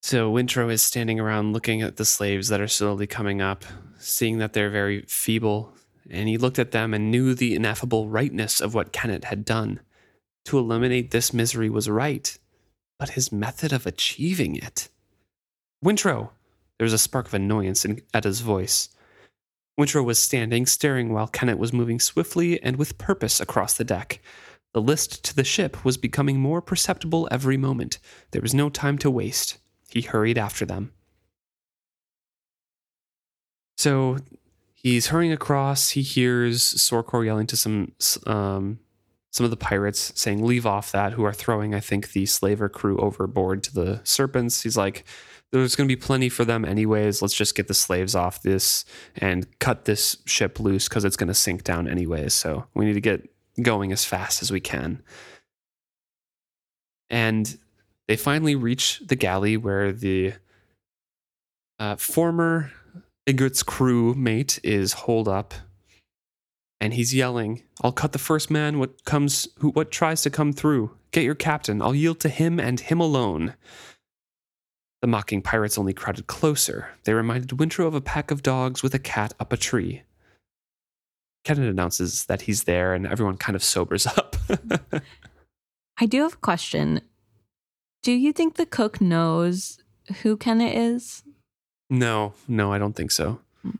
So Wintrow is standing around looking at the slaves that are slowly coming up, seeing that they're very feeble, and he looked at them and knew the ineffable rightness of what Kennit had done. To eliminate this misery was right, but his method of achieving it. Wintrow! There was a spark of annoyance in Etta's voice. Wintrow was standing, staring while Kennit was moving swiftly and with purpose across the deck. The list to the ship was becoming more perceptible every moment. There was no time to waste. He hurried after them. So he's hurrying across. He hears Sorcor yelling to some um, some of the pirates, saying, "Leave off that!" Who are throwing, I think, the slaver crew overboard to the serpents. He's like, "There's going to be plenty for them, anyways. Let's just get the slaves off this and cut this ship loose because it's going to sink down anyways. So we need to get going as fast as we can." And they finally reach the galley where the uh, former Igrot's crew mate is holed up, and he's yelling, "I'll cut the first man what comes who what tries to come through. Get your captain. I'll yield to him and him alone." The mocking pirates only crowded closer. They reminded Wintrow of a pack of dogs with a cat up a tree. Kennit announces that he's there, and everyone kind of sobers up. I do have a question. Do you think the cook knows who Kennit is? No, no, I don't think so. Hmm.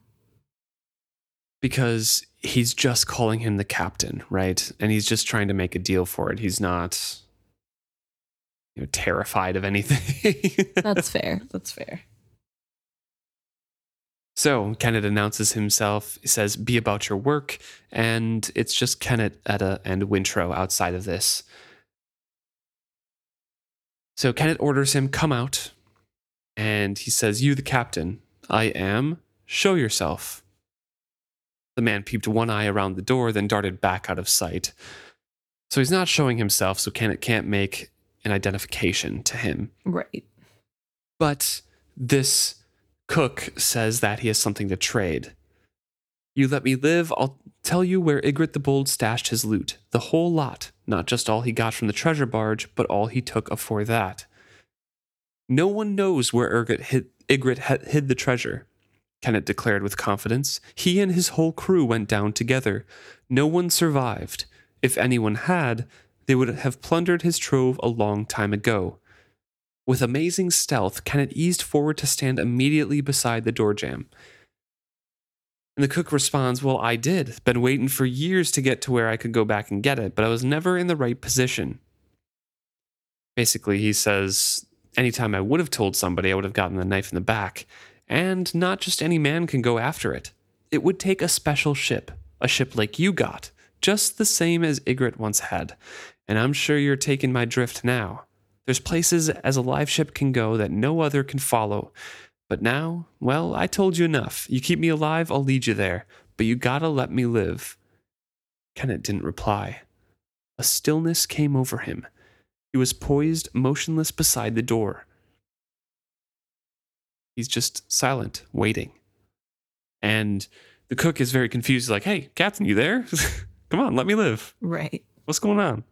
Because he's just calling him the captain, right? And he's just trying to make a deal for it. He's not you know, terrified of anything. That's fair. That's fair. so Kennit announces himself, he says, Be about your work. And it's just Kennit, Etta, and Wintrow outside of this. So Kennit orders him, Come out. And he says, You the captain. I am. Show yourself. The man peeped one eye around the door, then darted back out of sight. So he's not showing himself, so Kennit can't make an identification to him. Right. But this cook says that he has something to trade. You let me live, I'll tell you where Igrot the Bold stashed his loot. The whole lot, not just all he got from the treasure barge, but all he took afore that. No one knows where Igrot hid, Igrot hid the treasure, Kennit declared with confidence. He and his whole crew went down together. No one survived. If anyone had, they would have plundered his trove a long time ago. With amazing stealth, Kennit eased forward to stand immediately beside the door jamb. And the cook responds, Well, I did. Been waiting for years to get to where I could go back and get it, but I was never in the right position. Basically, he says, Anytime I would have told somebody, I would have gotten the knife in the back. And not just any man can go after it. It would take a special ship, a ship like you got, just the same as Igrot once had. And I'm sure you're taking my drift now. There's places as a live ship can go that no other can follow. But now, well, I told you enough. You keep me alive, I'll lead you there. But you gotta let me live. Kennit didn't reply. A stillness came over him. He was poised, motionless beside the door. He's just silent, waiting. And the cook is very confused, like, hey, Captain, you there? Come on, let me live. Right. What's going on?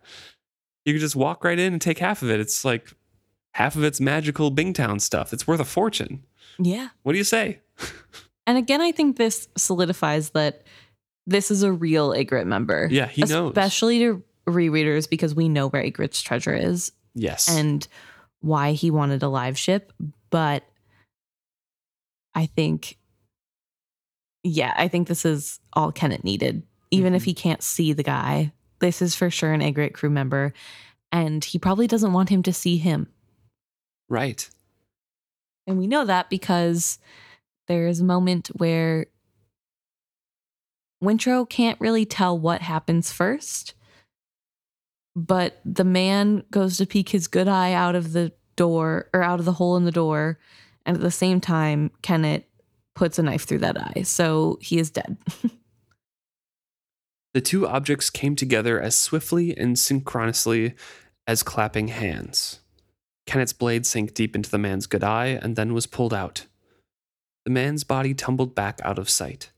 You can just walk right in and take half of it. It's like half of it's magical Bingtown stuff. It's worth a fortune. Yeah. What do you say? And again, I think this solidifies that this is a real Igrot member. Yeah, he knows. Especially to rereaders because we know where Igrot's treasure is Yes. and why he wanted a live ship. But I think, yeah, I think this is all Kennit needed. Even if Mhm. he can't see the guy, this is for sure an Igrot crew member, and he probably doesn't want him to see him. Right. And we know that because there's a moment where Wintrow can't really tell what happens first, but the man goes to peek his good eye out of the door or out of the hole in the door. And at the same time, Kennit puts a knife through that eye. So he is dead. The two objects came together as swiftly and synchronously as clapping hands. Kennit's blade sank deep into the man's good eye and then was pulled out. The man's body tumbled back out of sight.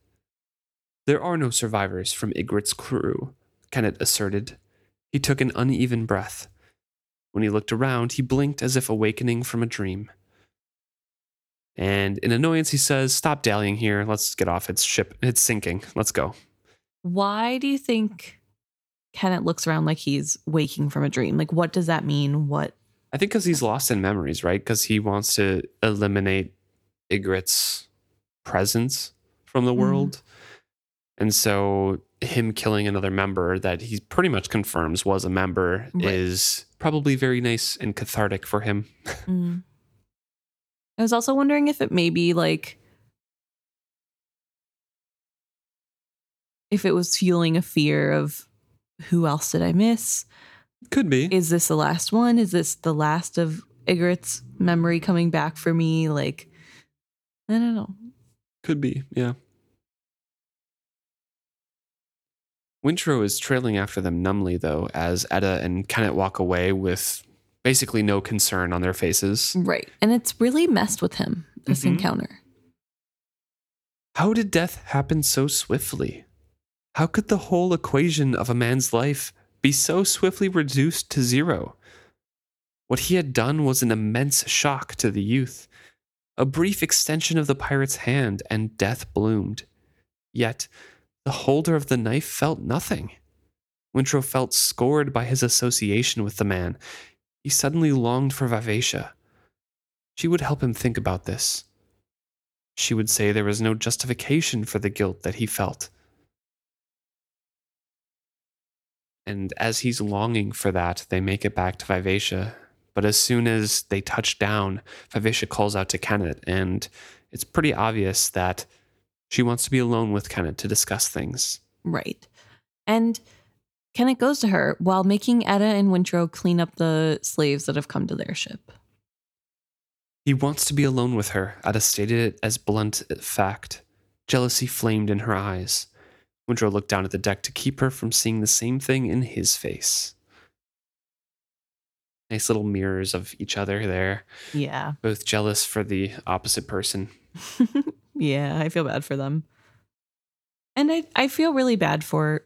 There are no survivors from Igrot's crew, Kennit asserted. He took an uneven breath. When he looked around, he blinked as if awakening from a dream. And in annoyance, he says, Stop dallying here. Let's get off. It's ship. It's sinking. Let's go. Why do you think Kennit looks around like he's waking from a dream? Like, what does that mean? What? I think because he's lost in memories, right? Because he wants to eliminate Igrot's presence from the Mhm. world. And so him killing another member that he pretty much confirms was a member Right. is probably very nice and cathartic for him. Mm. I was also wondering if it maybe like if it was fueling a fear of who else did I miss? Could be. Is this the last one? Is this the last of Igrot's memory coming back for me? Like, I don't know. Could be, yeah. Wintrow is trailing after them numbly, though, as Etta and Kennit walk away with basically no concern on their faces. Right. And it's really messed with him, this Mhm. encounter. How did death happen so swiftly? How could the whole equation of a man's life be so swiftly reduced to zero? What he had done was an immense shock to the youth. A brief extension of the pirate's hand, and death bloomed. Yet, the holder of the knife felt nothing. Wintrow felt scored by his association with the man. He suddenly longed for Vivacia. She would help him think about this. She would say there was no justification for the guilt that he felt. And as he's longing for that, they make it back to Vivacia. But as soon as they touch down, Vivacia calls out to Kennit, and it's pretty obvious that she wants to be alone with Kennit to discuss things. Right. And Kennit goes to her while making Etta and Wintrow clean up the slaves that have come to their ship. He wants to be alone with her, Etta stated it as blunt fact. Jealousy flamed in her eyes. Wintrow looked down at the deck to keep her from seeing the same thing in his face. Nice little mirrors of each other there, Yeah. both jealous for the opposite person. yeah, I feel bad for them. And I, I feel really bad for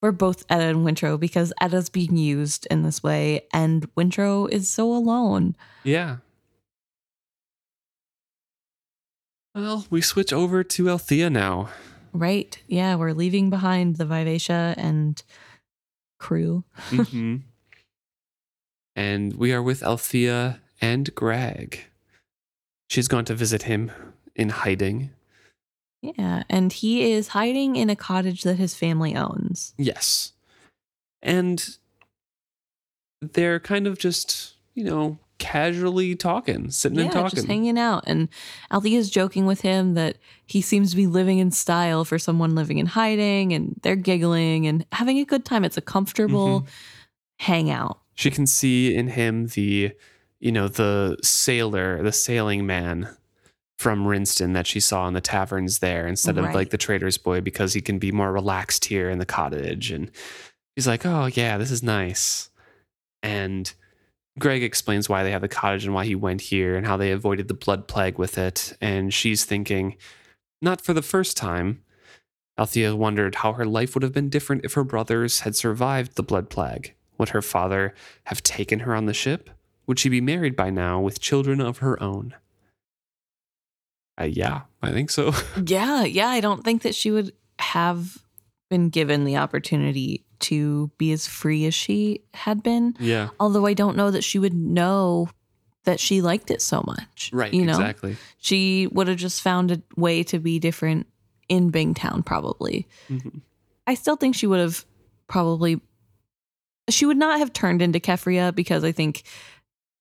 for both Etta and Wintrow because Etta's being used in this way and Wintrow is so alone. Yeah. Well, we switch over to Althea now. Right? Yeah, we're leaving behind the Vivacia and crew. hmm and we are with Althea and Grag. She's gone to visit him in hiding. Yeah, and he is hiding in a cottage that his family owns. Yes. And they're kind of just, you know, casually talking, sitting yeah, and talking. just hanging out. And Althea's joking with him that he seems to be living in style for someone living in hiding, and they're giggling and having a good time. It's a comfortable Mm-hmm. hangout. she can see in him the, you know, the sailor, the sailing man from Rinston that she saw in the taverns there instead of like the trader's boy because he can be more relaxed here in the cottage. And he's like, oh, yeah, this is nice. And Grag explains why they have the cottage and why he went here and how they avoided the blood plague with it. And she's thinking, not for the first time. Althea wondered how her life would have been different if her brothers had survived the blood plague. Would her father have taken her on the ship? Would she be married by now with children of her own? Uh, yeah, I think so. Yeah, yeah. I don't think that she would have been given the opportunity to be as free as she had been. yeah, Although I don't know that she would know that she liked it so much. right. You know, exactly. she would have just found a way to be different in Bingtown, probably. Mhm. I still think she would have probably she would not have turned into Keffria because I think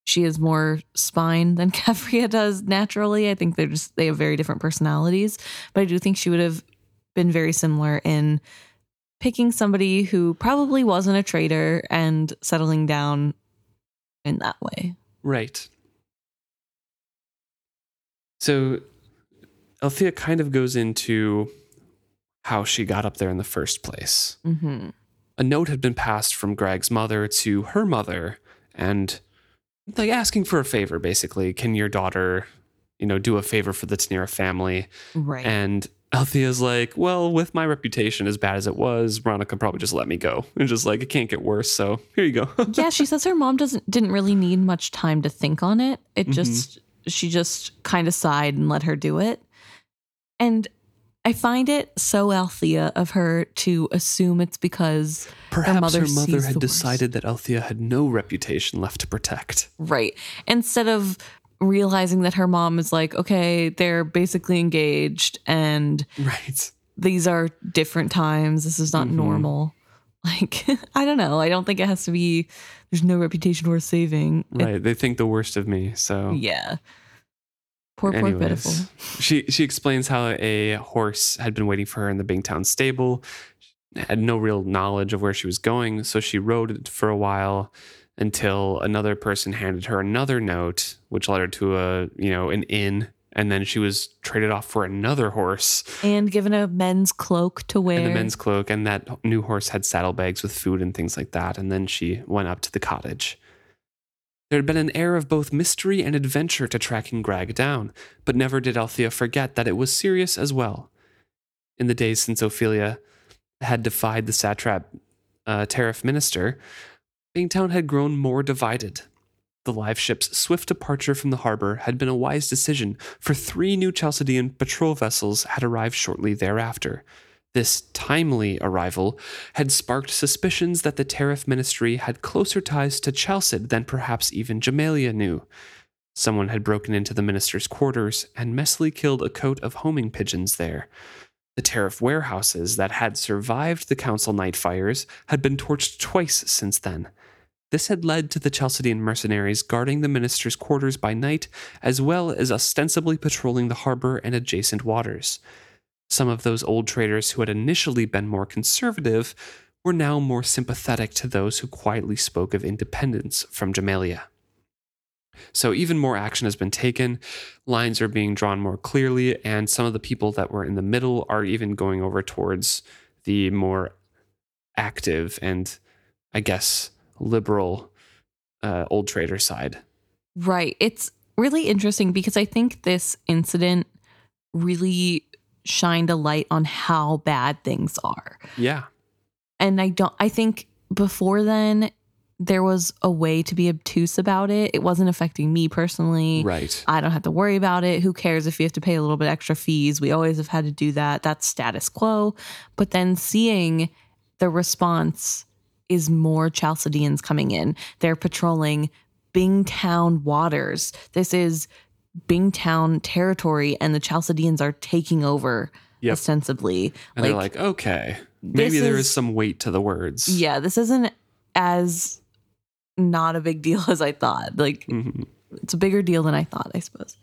she has more spine than Keffria does naturally. I think they're just they have very different personalities, but I do think she would have been very similar in picking somebody who probably wasn't a traitor and settling down in that way. Right. So Althea kind of goes into how she got up there in the first place. Mm-hmm. A note had been passed from Grag's mother to her mother, and like asking for a favor, basically. Can your daughter, you know, do a favor for the Tenira family? Right. And Althea's like, well, with my reputation as bad as it was, Ronica probably just let me go. And just like, it can't get worse. So here you go. yeah, she says her mom doesn't didn't really need much time to think on it. It Mhm. just she just kind of sighed and let her do it. And I find it so Althea of her to assume it's because Perhaps mother her mother had decided that Althea had no reputation left to protect. right instead of realizing that her mom is like, okay, they're basically engaged and Right. these are different times. This is not Mhm. normal. Like, I don't know. I don't think it has to be there's no reputation worth saving. It- Right. They think the worst of me. So yeah. Poor, poor, Anyways, pitiful. She she explains how a horse had been waiting for her in the Bingtown stable. Had no real knowledge of where she was going, so she rode it for a while until another person handed her another note, which led her to a you know an inn, and then she was traded off for another horse and given a men's cloak to wear. and a men's cloak, and that new horse had saddlebags with food and things like that. And then she went up to the cottage. There had been an air of both mystery and adventure to tracking Grag down, but never did Althea forget that it was serious as well. In the days since Ophelia had defied the satrap uh, tariff minister, Bingtown had grown more divided. The live ship's swift departure from the harbor had been a wise decision, for three new Chalcedean patrol vessels had arrived shortly thereafter. This timely arrival had sparked suspicions that the tariff ministry had closer ties to Chalced than perhaps even Jamalia knew. Someone had broken into the minister's quarters and messily killed a cote of homing pigeons there. The tariff warehouses that had survived the council night fires had been torched twice since then. This had led to the Chalcedean mercenaries guarding the minister's quarters by night, as well as ostensibly patrolling the harbor and adjacent waters. Some of those old traders who had initially been more conservative were now more sympathetic to those who quietly spoke of independence from Jamalia. So, even more action has been taken. Lines are being drawn more clearly, and some of the people that were in the middle are even going over towards the more active and, I guess, liberal uh, old trader side. Right. It's really interesting because I think this incident really shined a light on how bad things are. Yeah. And I don't, I think before then, there was a way to be obtuse about it. It wasn't affecting me personally. Right. I don't have to worry about it. Who cares if you have to pay a little bit extra fees? We always have had to do that. That's status quo. But then seeing the response is more Chalcedeans coming in. They're patrolling Bingtown waters. This is Bingtown territory, and the Chalcedeans are taking over Yep. ostensibly. And they're like, okay, maybe there is is- some weight to the words. yeah, this isn't as not a big deal as I thought. Like, Mhm. it's a bigger deal than I thought, I suppose.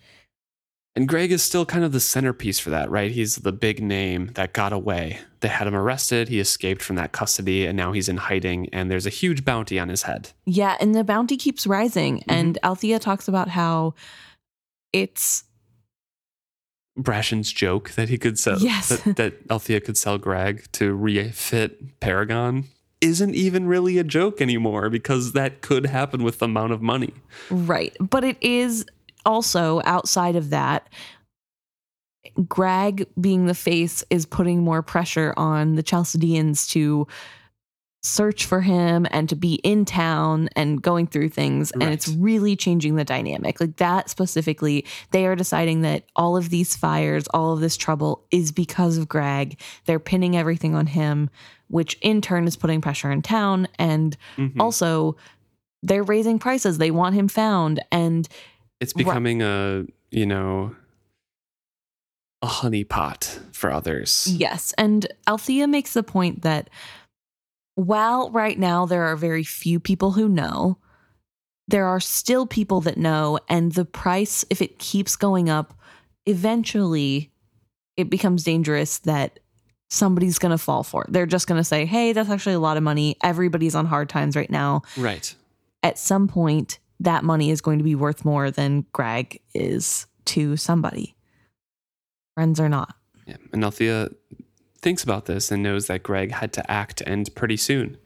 And Grag is still kind of the centerpiece for that, right? He's the big name that got away. They had him arrested. He escaped from that custody, and now he's in hiding. And there's a huge bounty on his head. Yeah, and the bounty keeps rising. Mm-hmm. And Althea talks about how it's Brashen's joke that he could sell, Yes. that, that Althea could sell Grag to refit Paragon isn't even really a joke anymore because that could happen with the amount of money. right. But it is also outside of that. Grag being the face is putting more pressure on the Chalcedeans to search for him and to be in town and going through things and it's really changing the dynamic like that specifically they are deciding that all of these fires all of this trouble is because of grag they're pinning everything on him which in turn is putting pressure in town and Mhm. also they're raising prices they want him found and it's Right. becoming a, you know, a honeypot for others. yes and althea makes the point that while right now there are very few people who know, there are still people that know. And the price, if it keeps going up, eventually it becomes dangerous that somebody's going to fall for it. They're just going to say, hey, that's actually a lot of money. Everybody's on hard times right now. Right. At some point, that money is going to be worth more than Grag is to somebody. Friends or not. Yeah. And Althea thinks about this and knows that Grag had to act and pretty soon.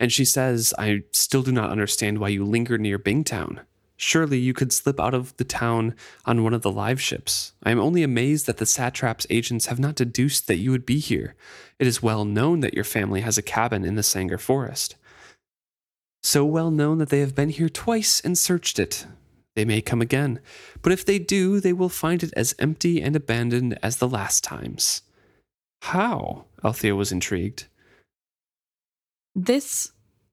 And she says, I still do not understand why you linger near Bingtown. Surely you could slip out of the town on one of the live ships. I am only amazed that the satrap's agents have not deduced that you would be here. It is well known that your family has a cabin in the Sanger Forest. So well known that they have been here twice and searched it. They may come again, but if they do, they will find it as empty and abandoned as the last times. How? Althea was intrigued. This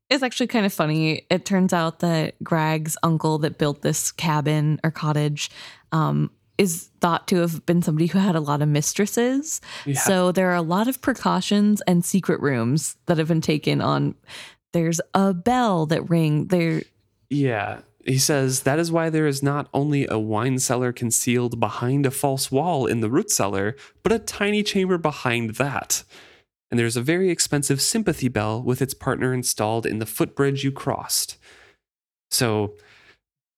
is actually kind of funny. It turns out that Grag's uncle that built this cabin or cottage um, is thought to have been somebody who had a lot of mistresses. Yeah. So there are a lot of precautions and secret rooms that have been taken on. There's a bell that ring. There, Yeah. He says that is why there is not only a wine cellar concealed behind a false wall in the root cellar, but a tiny chamber behind that. And there's a very expensive sympathy bell with its partner installed in the footbridge you crossed. So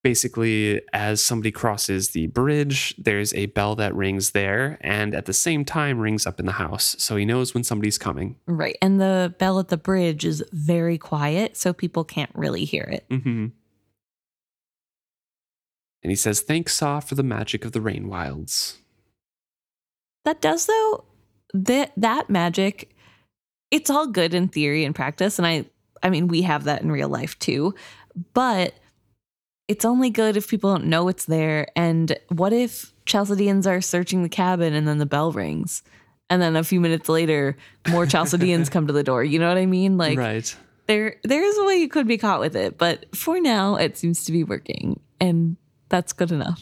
basically, as somebody crosses the bridge, there's a bell that rings there and at the same time rings up in the house. So he knows when somebody's coming. right, and the bell at the bridge is very quiet, so people can't really hear it. Mm-hmm. And he says, Thanks, Sa, for the magic of the rain wilds. That does though. That that magic, it's all good in theory and practice, and I I mean we have that in real life too, but it's only good if people don't know it's there. And what if Chalcedeans are searching the cabin and then the bell rings? And then a few minutes later, more Chalcedeans come to the door. You know what I mean? Like right. there there is a way you could be caught with it, but for now it seems to be working. And that's good enough.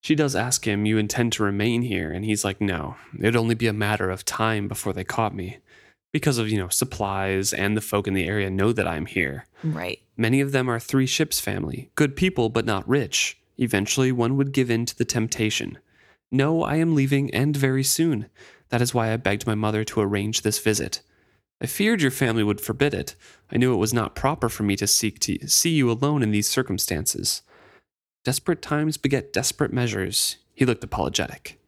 She does ask him, You intend to remain here? And he's like, No, it'd only be a matter of time before they caught me. Because of, you know, supplies and the folk in the area know that I'm here. Right. Many of them are three ships family, good people, but not rich. Eventually, one would give in to the temptation. No, I am leaving, and very soon. That is why I begged my mother to arrange this visit. I feared your family would forbid it. I knew it was not proper for me to seek to see you alone in these circumstances. Desperate times beget desperate measures. He looked apologetic.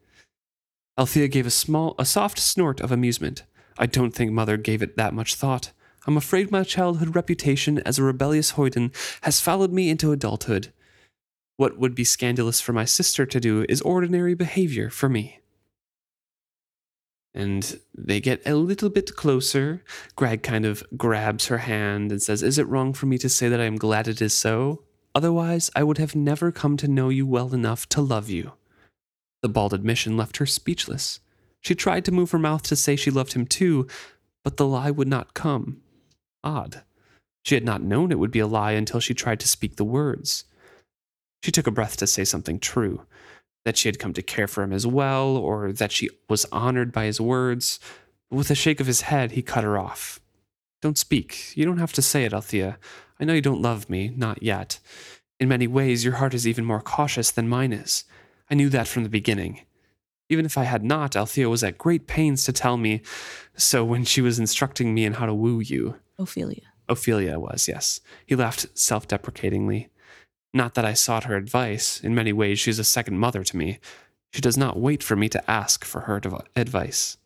Althea gave a small, a soft snort of amusement. I don't think mother gave it that much thought. I'm afraid my childhood reputation as a rebellious hoyden has followed me into adulthood. What would be scandalous for my sister to do is ordinary behavior for me. And they get a little bit closer. Grag kind of grabs her hand and says, Is it wrong for me to say that I am glad it is so? Otherwise, I would have never come to know you well enough to love you. The bald admission left her speechless. She tried to move her mouth to say she loved him too, but the lie would not come. Odd. She had not known it would be a lie until she tried to speak the words. She took a breath to say something true that she had come to care for him as well, or that she was honored by his words. But with a shake of his head, he cut her off. Don't speak. You don't have to say it, Althea. I know you don't love me, not yet. In many ways, your heart is even more cautious than mine is. I knew that from the beginning. Even if I had not, Althea was at great pains to tell me so when she was instructing me in how to woo you. Ophelia. Ophelia was, yes. He laughed self deprecatingly. Not that I sought her advice. In many ways, she is a second mother to me. She does not wait for me to ask for her dev- advice.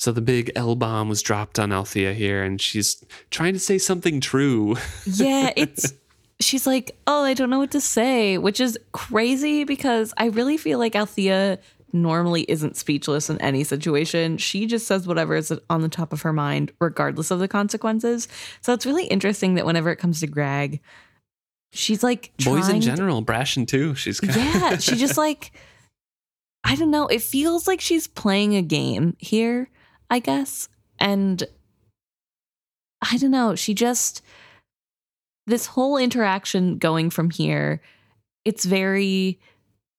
So the big L bomb was dropped on Althea here, and she's trying to say something true. Yeah, it's she's like, "Oh, I don't know what to say," which is crazy because I really feel like Althea normally isn't speechless in any situation. She just says whatever is on the top of her mind regardless of the consequences. So it's really interesting that whenever it comes to Grag, she's like Boys in general, to- Brashen too. She's kind yeah, she just like I don't know, it feels like she's playing a game here, I guess. And I don't know, she just this whole interaction going from here, it's very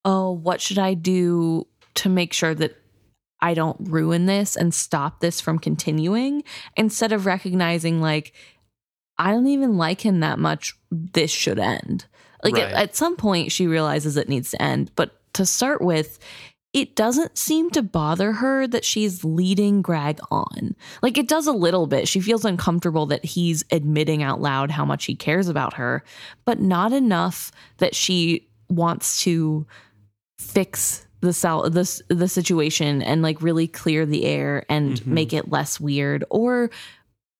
oh, what should I do to make sure that I don't ruin this and stop this from continuing instead of recognizing like I don't even like him that much. This should end. Like Right. at, at some point, she realizes it needs to end. But to start with, it doesn't seem to bother her that she's leading Grag on. Like it does a little bit. She feels uncomfortable that he's admitting out loud how much he cares about her, but not enough that she wants to fix the sal- the, the situation and like really clear the air and Mhm. make it less weird or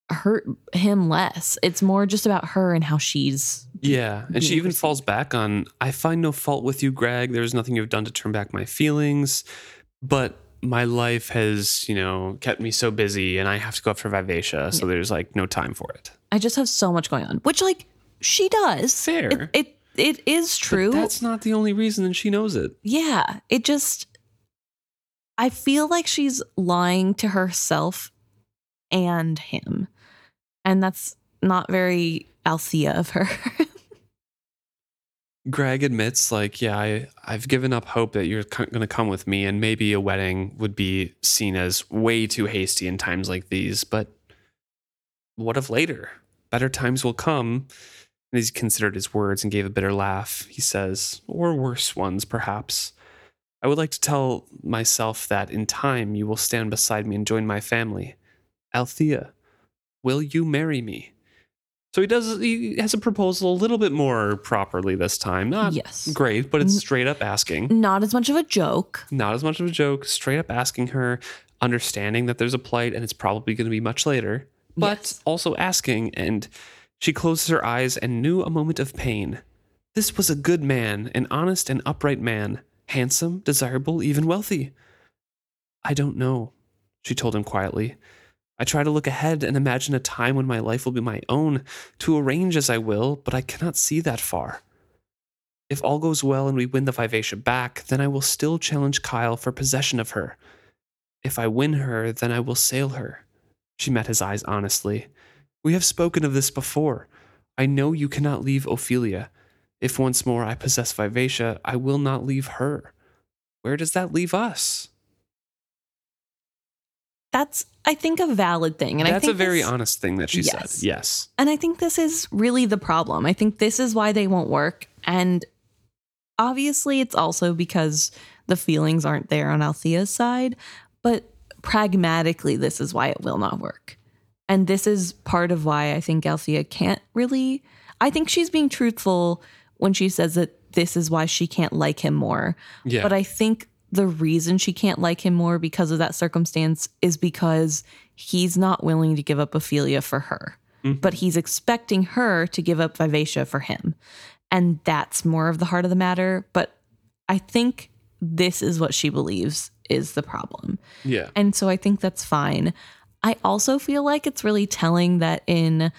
hurt him less. It's more just about her and how she's Yeah. And she even falls back on I find no fault with you, Grag. There's nothing you've done to turn back my feelings. But my life has, you know, kept me so busy and I have to go up for Vivacia. So there's like no time for it. I just have so much going on, which like she does. Fair. It it, it is But true. that's not the only reason and she knows it. yeah, it just I feel like she's lying to herself and him. And that's not very Althea of her. Grag admits, like, yeah, I, I've given up hope that you're going to come with me, and maybe a wedding would be seen as way too hasty in times like these. But what of later? Better times will come. And he's considered his words and gave a bitter laugh. He says, or worse ones, perhaps. I would like to tell myself that in time you will stand beside me and join my family. Althea, will you marry me? So he does. He has a proposal a little bit more properly this time. Not yes. great, but it's straight up asking. Not as much of a joke. Not as much of a joke. Straight up asking her, understanding that there's a plight and it's probably going to be much later, but Yes. also asking. And she closes her eyes and knew a moment of pain. This was a good man, an honest and upright man, handsome, desirable, even wealthy. I don't know, she told him quietly. I try to look ahead and imagine a time when my life will be my own, to arrange as I will, but I cannot see that far. If all goes well and we win the Vivacia back, then I will still challenge Kyle for possession of her. If I win her, then I will sail her. She met his eyes honestly. We have spoken of this before. I know you cannot leave Ophelia. If once more I possess Vivacia, I will not leave her. Where does that leave us? That's I think a valid thing. And I That's a very this- honest thing that she Yes. said. Yes. And I think this is really the problem. I think this is why they won't work. And obviously, it's also because the feelings aren't there on Althea's side. But pragmatically, this is why it will not work. And this is part of why I think Althea can't really. I think she's being truthful when she says that this is why she can't like him more. Yeah. But I think the reason she can't like him more because of that circumstance is because he's not willing to give up Ophelia for her. Mhm. But he's expecting her to give up Vivacia for him. And that's more of the heart of the matter. But I think this is what she believes is the problem. yeah. And so I think that's fine. I also feel like it's really telling that in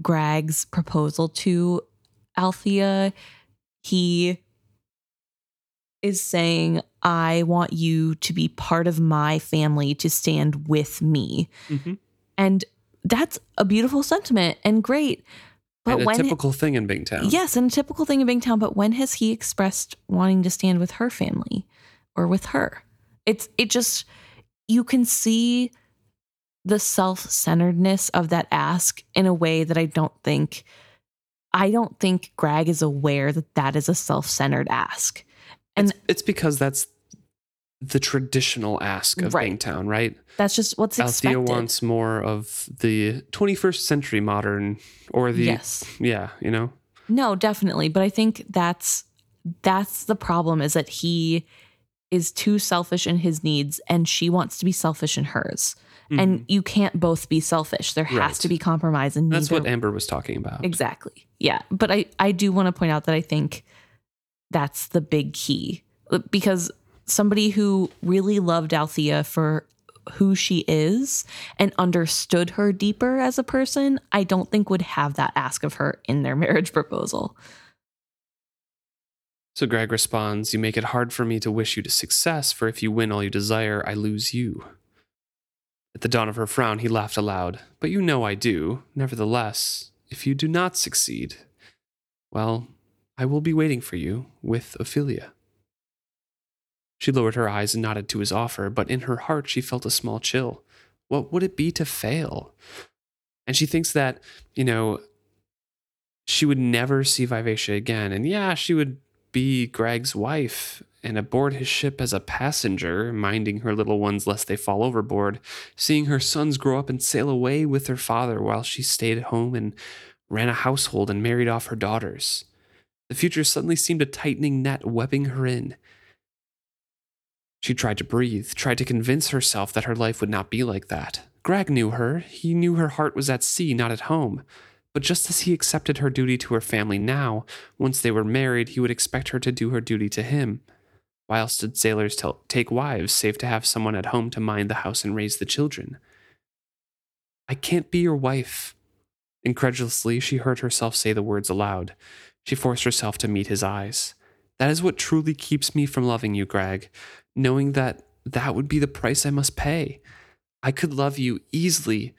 Grag's proposal to Althea, he is saying, I want you to be part of my family to stand with me. Mhm. And that's a beautiful sentiment and great. But and a when typical thing in Bingtown. Yes, and a typical thing in Bingtown, but when has he expressed wanting to stand with her family or with her? It's it just you can see the self-centeredness of that ask in a way that I don't think I don't think Grag is aware that that is a self-centered ask. And it's, it's because that's the traditional ask of Right. Bingtown, right? that's just what's Althea expected. wants more of the 21st century modern or the yes. yeah, you know. No, definitely. But I think that's that's the problem is that he is too selfish in his needs and she wants to be selfish in hers. And mm-hmm. you can't both be selfish. There has Right. to be compromise and that's what Amber was talking about. Exactly. Yeah. But I, I do want to point out that I think that's the big key because somebody who really loved Althea for who she is and understood her deeper as a person, I don't think would have that ask of her in their marriage proposal. So Grag responds, You make it hard for me to wish you to success, for if you win all you desire, I lose you. At the dawn of her frown, he laughed aloud. But you know I do. Nevertheless, if you do not succeed, well, I will be waiting for you with Ophelia. She lowered her eyes and nodded to his offer, but in her heart she felt a small chill. What would it be to fail? And she thinks that, you know, she would never see Vivacia again. And yeah, she would be Grag's wife and aboard his ship as a passenger, minding her little ones lest they fall overboard, seeing her sons grow up and sail away with their father while she stayed at home and ran a household and married off her daughters. The future suddenly seemed a tightening net webbing her in. She tried to breathe, tried to convince herself that her life would not be like that. Grag knew her. He knew her heart was at sea, not at home. But just as he accepted her duty to her family now, once they were married, he would expect her to do her duty to him. Why else did sailors tell, take wives, save to have someone at home to mind the house and raise the children? I can't be your wife. Incredulously, she heard herself say the words aloud. She forced herself to meet his eyes. That is what truly keeps me from loving you, Grag, knowing that that would be the price I must pay. I could love you easily,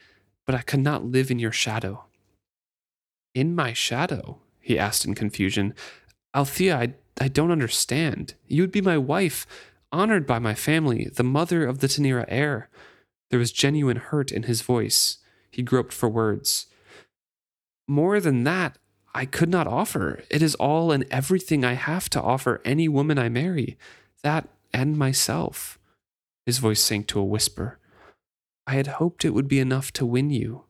but I could not live in your shadow. In my shadow? he asked in confusion. Althea, I, I don't understand. You would be my wife, honored by my family, the mother of the Tenira heir. There was genuine hurt in his voice. He groped for words. More than that, I could not offer. It is all and everything I have to offer any woman I marry. That and myself. His voice sank to a whisper. I had hoped it would be enough to win you.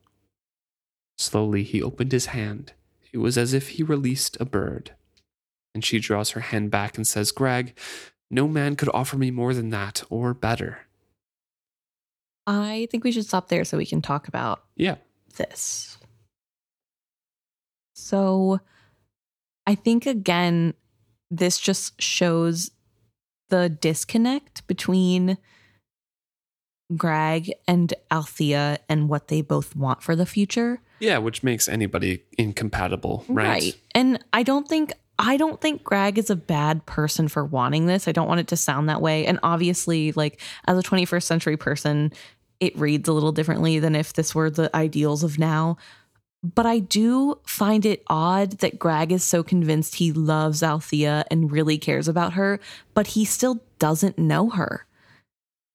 Slowly he opened his hand. It was as if he released a bird. And she draws her hand back and says, Grag, no man could offer me more than that or better. I think we should stop there so we can talk about Yeah. this. So I think again, this just shows the disconnect between Grag and Althea and what they both want for the future. Yeah, which makes anybody incompatible, right? And I don't think I don't think Grag is a bad person for wanting this. I don't want it to sound that way. And obviously, like as a 21st century person, it reads a little differently than if this were the ideals of now. But I do find it odd that Grag is so convinced he loves Althea and really cares about her, but he still doesn't know her.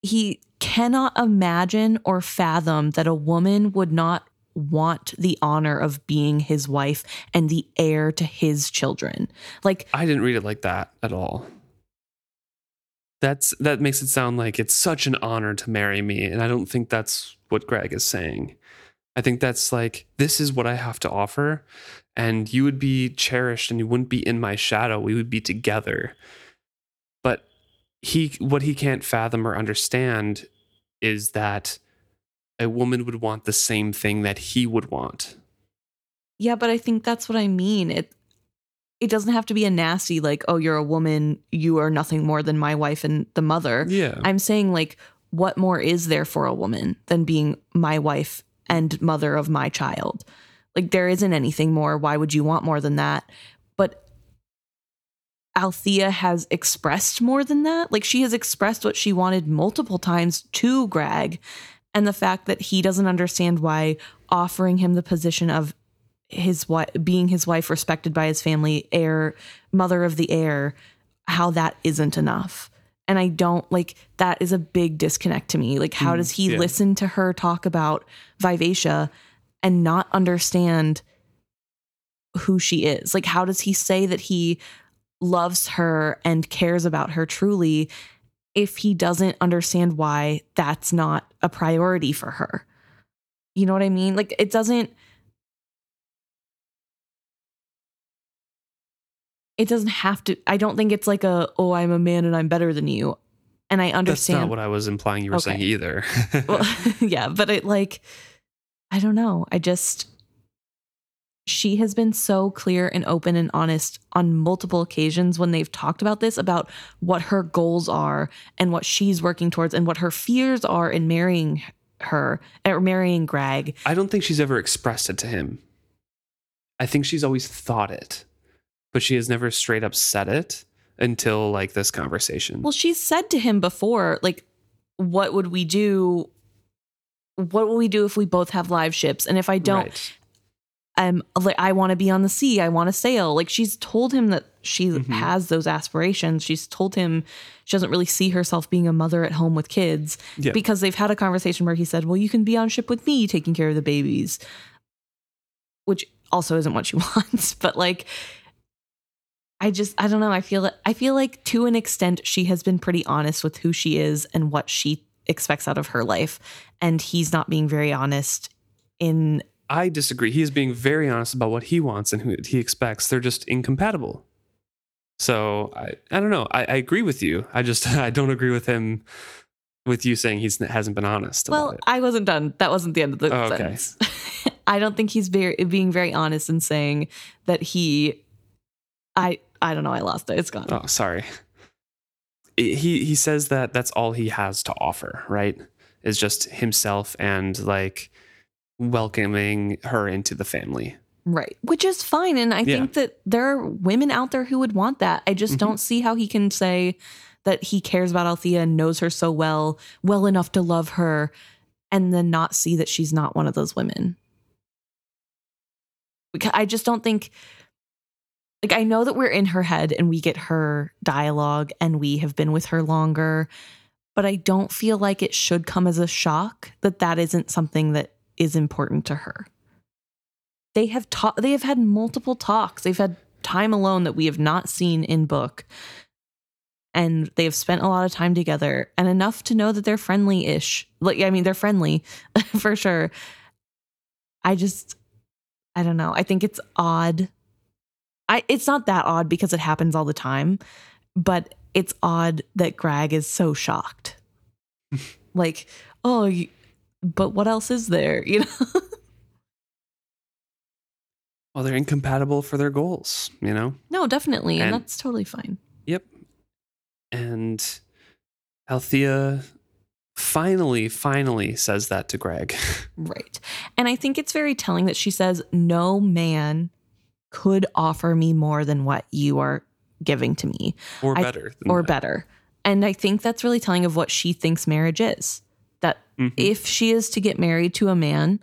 He cannot imagine or fathom that a woman would not want the honor of being his wife and the heir to his children. Like I didn't read it like that at all. That's that makes it sound like it's such an honor to marry me, and I don't think that's what Grag is saying. I think that's like this is what I have to offer, and you would be cherished, and you wouldn't be in my shadow. We would be together. But he, what he can't fathom or understand, is that a woman would want the same thing that he would want. Yeah, but I think that's what I mean. It it doesn't have to be a nasty like, oh, you're a woman, you are nothing more than my wife and the mother. Yeah. I'm saying like what more is there for a woman than being my wife and mother of my child? Like there isn't anything more. Why would you want more than that? But Althea has expressed more than that. Like she has expressed what she wanted multiple times to Grag. And the fact that he doesn't understand why offering him the position of his wife being his wife respected by his family heir mother of the heir how that isn't enough and i don't like that is a big disconnect to me. Like how Mm, does he yeah. listen to her talk about vivacia and not understand who she is? Like how does he say that he loves her and cares about her truly if he doesn't understand why that's not a priority for her? You know what i mean? Like it doesn't it doesn't have to i don't think it's like a oh i'm a man and i'm better than you. And i understand That's not what I was implying you were saying either. well, yeah but it like i don't know. I just she has been so clear and open and honest on multiple occasions when they've talked about this about what her goals are and what she's working towards and what her fears are in marrying her or marrying grag. I don't think she's ever expressed it to him. I think she's always thought it, but she has never straight up said it until like this conversation. Well, she's said to him before, like, what would we do? What will we do if we both have live ships? And if I don't, Right. I'm like I want to be on the sea. I want to sail. Like she's told him that she Mhm. has those aspirations. She's told him she doesn't really see herself being a mother at home with kids Yeah. because they've had a conversation where he said, "Well, you can be on ship with me taking care of the babies." Which also isn't what she wants, but like I just I don't know. I feel I feel like to an extent she has been pretty honest with who she is and what she expects out of her life and he's not being very honest in I disagree. He is being very honest about what he wants and who he expects. They're just incompatible. So I, I don't know. I, I agree with you. I just I don't agree with him with you saying he's hasn't been honest Well. I wasn't done. That wasn't the end of the Oh, okay. I don't think he's very being very honest and saying that he I I don't know, I lost it. It's gone. Oh, sorry. He he says that that's all he has to offer, right? Is just himself and like welcoming her into the family. Right. Which is fine. And I Yeah. think that there are women out there who would want that. I just Mhm. don't see how he can say that he cares about Althea and knows her so well, well enough to love her, and then not see that she's not one of those women. I just don't think like I know that we're in her head and we get her dialogue and we have been with her longer, but I don't feel like it should come as a shock that that isn't something that is important to her they have ta- they have had multiple talks. They've had time alone that we have not seen in book. And they have spent a lot of time together and enough to know that they're friendly-ish. Like I mean they're friendly for sure. I just I don't know. I think it's odd. I it's not that odd because it happens all the time, but it's odd that Grag is so shocked. like, oh, y- but what else is there, you know? Well, they're incompatible for their goals, you know? No, definitely. And, And- that's totally fine. Yep. And Althea finally, finally says that to Grag. Right. And I think it's very telling that she says, No man could offer me more than what you are giving to me or I- better. or that. better. And I think that's really telling of what she thinks marriage is. That Mhm. if she is to get married to a man,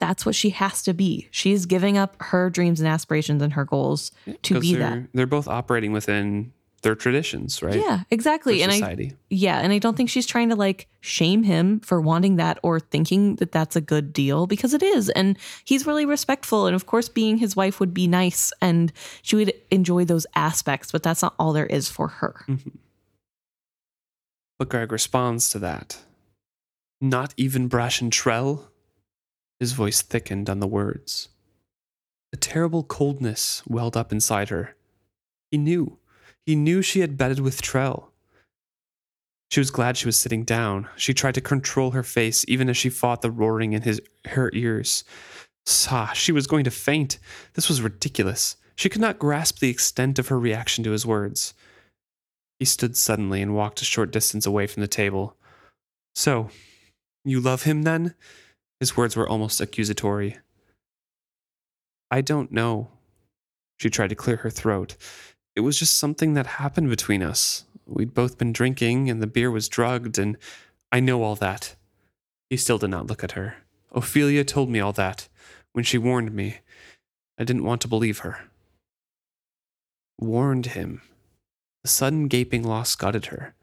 that's what she has to be. She's giving up her dreams and aspirations and her goals to be they're, that. They're both operating within their traditions, right? Yeah, exactly. And I. Yeah, and I don't think she's trying to like shame him for wanting that or thinking that that's a good deal because it is. And he's really respectful. And of course, being his wife would be nice and she would enjoy those aspects, but that's not all there is for her. Mhm. But Grag responds to that. Not even Brashen Trell? His voice thickened on the words. A terrible coldness welled up inside her. He knew. He knew she had betted with Trell. She was glad she was sitting down. She tried to control her face even as she fought the roaring in his her ears. Saw, she was going to faint. This was ridiculous. She could not grasp the extent of her reaction to his words. He stood suddenly and walked a short distance away from the table. So, you love him then? His words were almost accusatory. I don't know. She tried to clear her throat. It was just something that happened between us. We'd both been drinking, and the beer was drugged, and I know all that. He still did not look at her. Ophelia told me all that when she warned me. I didn't want to believe her. Warned him. A sudden gaping loss gutted her.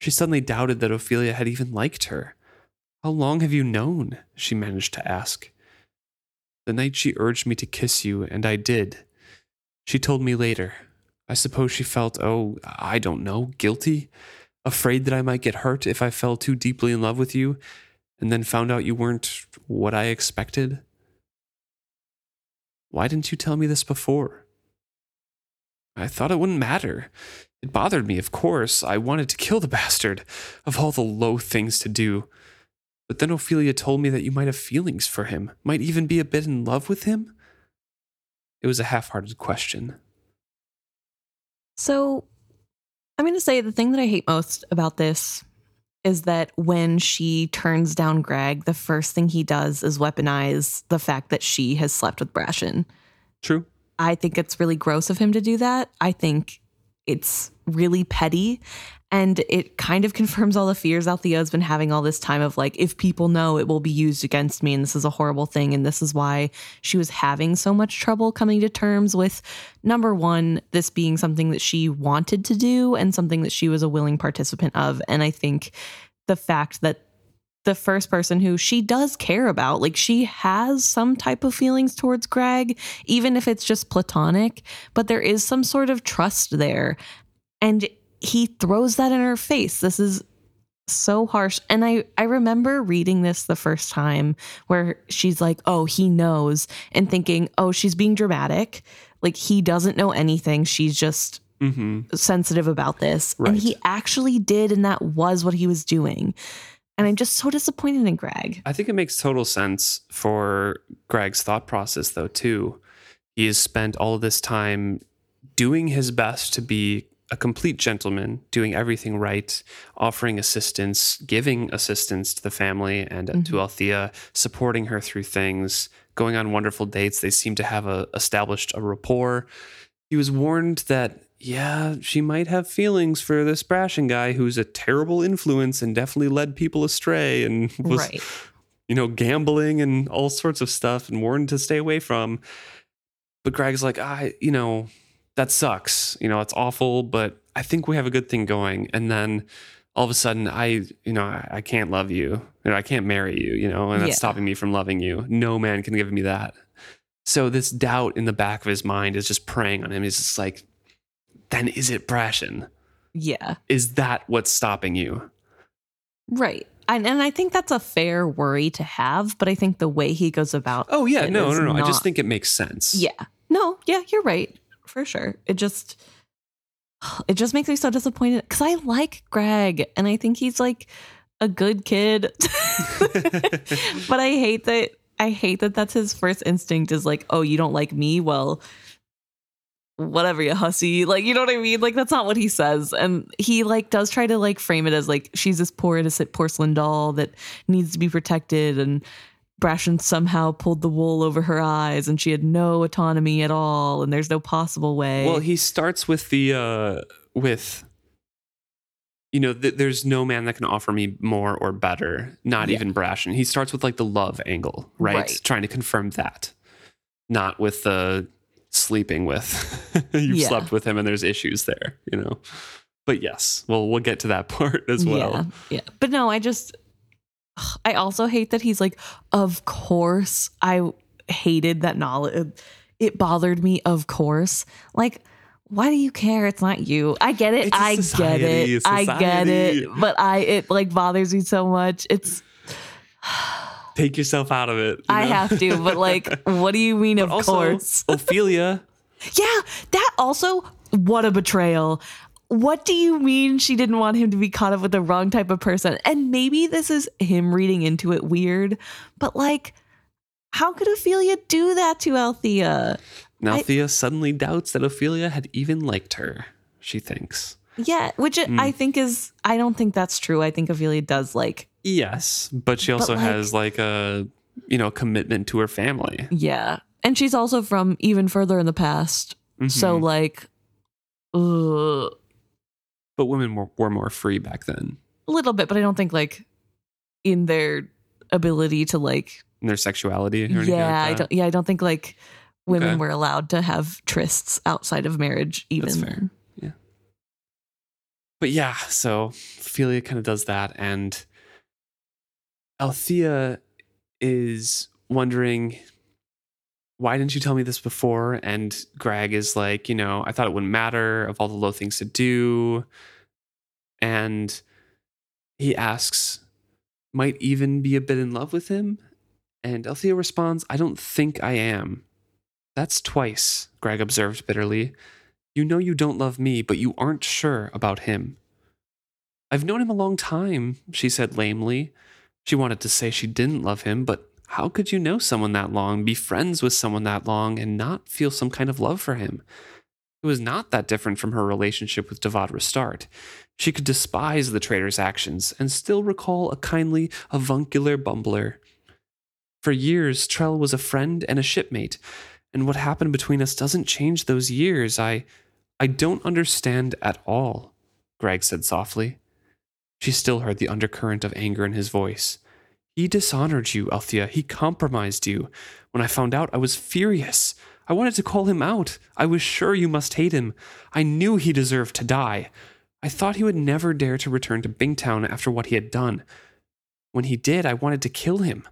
She suddenly doubted that Ophelia had even liked her. How long have you known? she managed to ask. The night she urged me to kiss you, and I did. She told me later. I suppose she felt, oh, I don't know, guilty? Afraid that I might get hurt if I fell too deeply in love with you, and then found out you weren't what I expected? Why didn't you tell me this before? I thought it wouldn't matter. It bothered me, of course. I wanted to kill the bastard, of all the low things to do. But then Ophelia told me that you might have feelings for him, might even be a bit in love with him. It was a half hearted question. So I'm going to say the thing that I hate most about this is that when she turns down Grag, the first thing he does is weaponize the fact that she has slept with Brashen. True. I think it's really gross of him to do that. I think it's really petty and it kind of confirms all the fears Althea's been having all this time of like, if people know, it will be used against me, and this is a horrible thing. And this is why she was having so much trouble coming to terms with number one, this being something that she wanted to do and something that she was a willing participant of. And I think the fact that the first person who she does care about. Like she has some type of feelings towards Grag, even if it's just platonic, but there is some sort of trust there. And he throws that in her face. This is so harsh. And I I remember reading this the first time where she's like, "Oh, he knows." And thinking, "Oh, she's being dramatic. Like he doesn't know anything. She's just Mm-hmm. sensitive about this." Right. And he actually did and that was what he was doing. And I'm just so disappointed in Grag. I think it makes total sense for Grag's thought process, though, too. He has spent all of this time doing his best to be a complete gentleman, doing everything right, offering assistance, giving assistance to the family and to mm-hmm. Althea, supporting her through things, going on wonderful dates. They seem to have a, established a rapport. He was warned that, yeah, she might have feelings for this Brashen guy who's a terrible influence and definitely led people astray and was right. you know, gambling and all sorts of stuff and warned to stay away from. But Grag's like, I, you know, that sucks. You know, it's awful, but I think we have a good thing going. And then all of a sudden, I, you know, I, I can't love you. You know, I can't marry you, you know, and that's Yeah. stopping me from loving you. No man can give me that. So this doubt in the back of his mind is just preying on him. He's just like, then is it Brashen? Yeah. Is that what's stopping you? Right. And, and I think that's a fair worry to have, but I think the way he goes about Oh yeah, no, no, no. I just think it makes sense. Yeah. No, yeah, you're right. For sure. It just it just makes me so disappointed cuz I like Grag and I think he's like a good kid. but I hate that I hate that that's his first instinct is like, "Oh, you don't like me? Well, whatever you hussy." Like, you know what I mean? Like that's not what he says. And he like does try to like frame it as like she's this poor innocent porcelain doll that needs to be protected and Brashen somehow pulled the wool over her eyes and she had no autonomy at all and there's no possible way. Well, he starts with the uh with you know, th- there's no man that can offer me more or better, not Yeah. even Brashen. He starts with like the love angle, right? Right. Trying to confirm that, not with the sleeping with. You've Yeah. slept with him and there's issues there, you know. But yes, well, we'll get to that part as well. Yeah. Yeah. But no, I just I also hate that he's like, of course. I hated that knowledge. Uh, it bothered me, of course. Like, why do you care? It's not you. I get it. I get society, it. I get it. But I it like bothers me so much. It's Take yourself out of it. you I know? have to, but like, what do you mean, But of also, course? Ophelia. Yeah, that also, what a betrayal. What do you mean she didn't want him to be caught up with the wrong type of person? And maybe this is him reading into it weird, but like, how could Ophelia do that to Althea? Now I- Thea suddenly doubts that Ophelia had even liked her. She thinks. Yeah, which Hmm. I think is, I don't think that's true. I think Ophelia does like, Yes, but she also like- has like a you know commitment to her family. yeah. And she's also from even further in the past. So, Mhm. like, ugh, but women were, were more free back then a little bit, but I don't think like in their ability to like in their sexuality. Or anything yeah, like I don't. Yeah, I don't think like women Okay. were allowed to have trysts outside of marriage. Even That's fair. then. But yeah, so Ophelia kind of does that, and Althea is wondering why didn't you tell me this before? And Grag is like, you know, I thought it wouldn't matter of all the low things to do. And he asks, might even be a bit in love with him. And Althea responds, I don't think I am. That's twice, Grag observed bitterly. You know you don't love me, but you aren't sure about him. I've known him a long time, she said lamely. She wanted to say she didn't love him, but how could you know someone that long, be friends with someone that long, and not feel some kind of love for him? It was not that different from her relationship with Davad Restart. She could despise the traitor's actions and still recall a kindly, avuncular bumbler. For years, Trell was a friend and a shipmate, and what happened between us doesn't change those years. I I don't understand at all, Grag said softly. She still heard the undercurrent of anger in his voice. He dishonored you, Althea. He compromised you. When I found out, I was furious. I wanted to call him out. I was sure you must hate him. I knew he deserved to die. I thought he would never dare to return to Bingtown after what he had done. When he did, I wanted to kill him.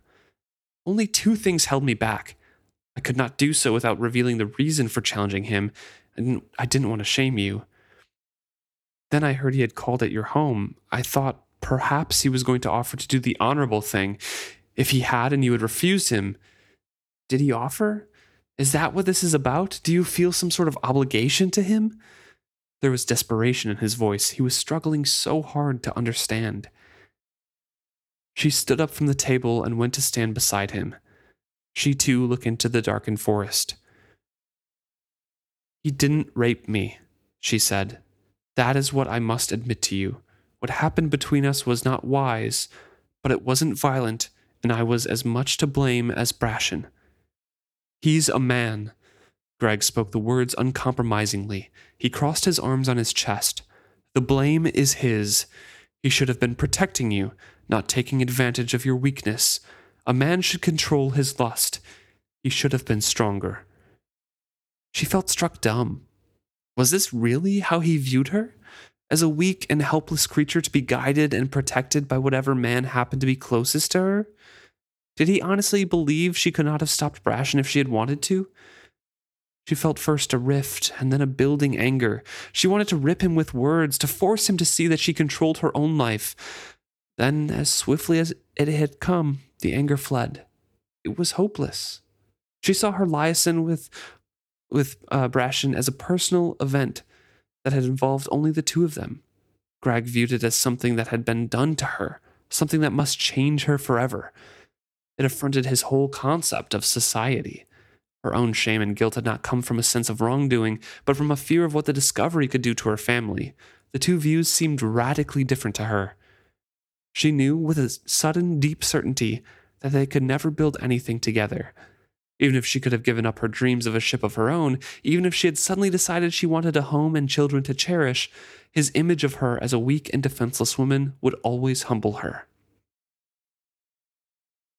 Only two things held me back. I could not do so without revealing the reason for challenging him, and I didn't want to shame you. Then I heard he had called at your home. I thought perhaps he was going to offer to do the honorable thing. If he had and you had refused him, did he offer? Is that what this is about? Do you feel some sort of obligation to him? There was desperation in his voice. He was struggling so hard to understand. She stood up from the table and went to stand beside him. She too looked into the darkened forest. He didn't rape me, she said. That is what I must admit to you. What happened between us was not wise, but it wasn't violent, and I was as much to blame as Brashen. He's a man. Grag spoke the words uncompromisingly. He crossed his arms on his chest. The blame is his. He should have been protecting you, not taking advantage of your weakness. A man should control his lust. He should have been stronger. She felt struck dumb. Was this really how he viewed her? As a weak and helpless creature to be guided and protected by whatever man happened to be closest to her? Did he honestly believe she could not have stopped Brashen if she had wanted to? She felt first a rift and then a building anger. She wanted to rip him with words, to force him to see that she controlled her own life. Then, as swiftly as it had come, the anger fled. It was hopeless. She saw her liaison with, with uh, Brashen as a personal event that had involved only the two of them. Grag viewed it as something that had been done to her, something that must change her forever. It affronted his whole concept of society. Her own shame and guilt had not come from a sense of wrongdoing, but from a fear of what the discovery could do to her family. The two views seemed radically different to her. She knew with a sudden, deep certainty that they could never build anything together. Even if she could have given up her dreams of a ship of her own, even if she had suddenly decided she wanted a home and children to cherish, his image of her as a weak and defenseless woman would always humble her.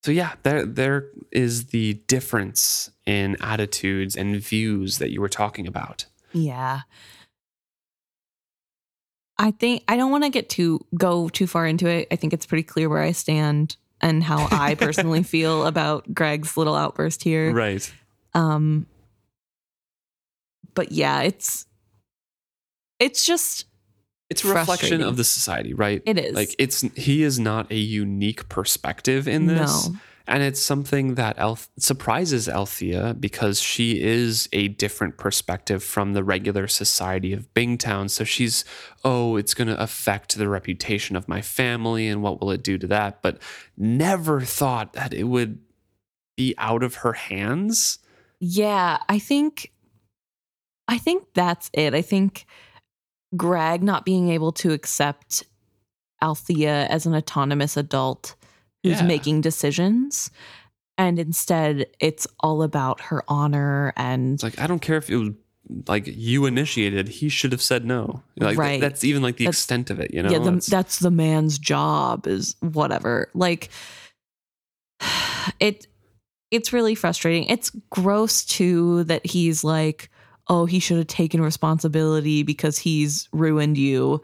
So yeah, there there is the difference in attitudes and views that you were talking about. Yeah. I think I don't want to get too go too far into it. I think it's pretty clear where I stand and how I personally feel about Grag's little outburst here. Right. Um but yeah, it's it's just It's a reflection of the society, right? it is. Like it's he is not a unique perspective in this. No. And it's something that surprises Althea because she is a different perspective from the regular society of Bingtown. So she's, oh, it's going to affect the reputation of my family and what will it do to that? But never thought that it would be out of her hands. Yeah, I think I think that's it. I think Grag not being able to accept Althea as an autonomous adult who's Yeah. making decisions and instead it's all about her honor and It's like, I don't care if it was like you initiated, he should have said no. Like Right. that's even like the That's- extent of it, you know? yeah, the, It's- that's the man's job is whatever. Like it it's really frustrating. It's gross too that he's like, "Oh, he should have taken responsibility because he's ruined you."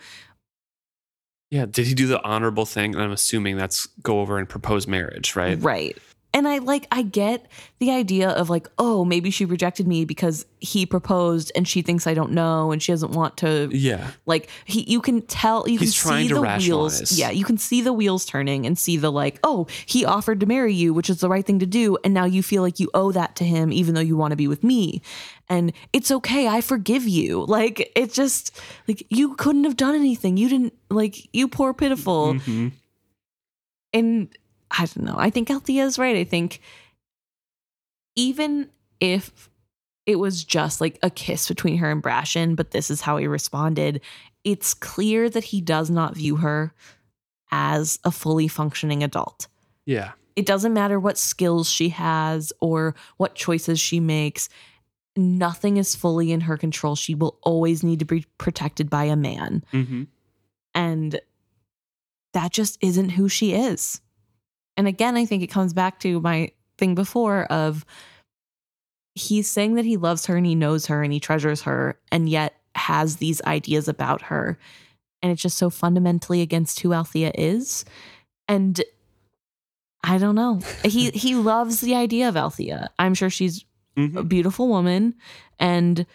Yeah. Did he do the honorable thing? And I'm assuming that's go over and propose marriage, right? Right. And I like I get the idea of like, oh, maybe she rejected me because he proposed and she thinks I don't know and she doesn't want to Yeah. like he you can tell you He's can see the wheels yeah you can see the wheels turning and see the like oh he offered to marry you which is the right thing to do and now you feel like you owe that to him even though you want to be with me and it's okay i forgive you like it just like you couldn't have done anything you didn't like you poor pitiful Mhm. and I don't know. I think Althea's right. I think even if it was just like a kiss between her and Brashen, but this is how he responded, it's clear that he does not view her as a fully functioning adult. Yeah. It doesn't matter what skills she has or what choices she makes. Nothing is fully in her control. She will always need to be protected by a man. Mm-hmm. And that just isn't who she is. And again, I think it comes back to my thing before of he's saying that he loves her and he knows her and he treasures her and yet has these ideas about her. And it's just so fundamentally against who Althea is. And I don't know. He he loves the idea of Althea. I'm sure she's Mm-hmm. a beautiful woman and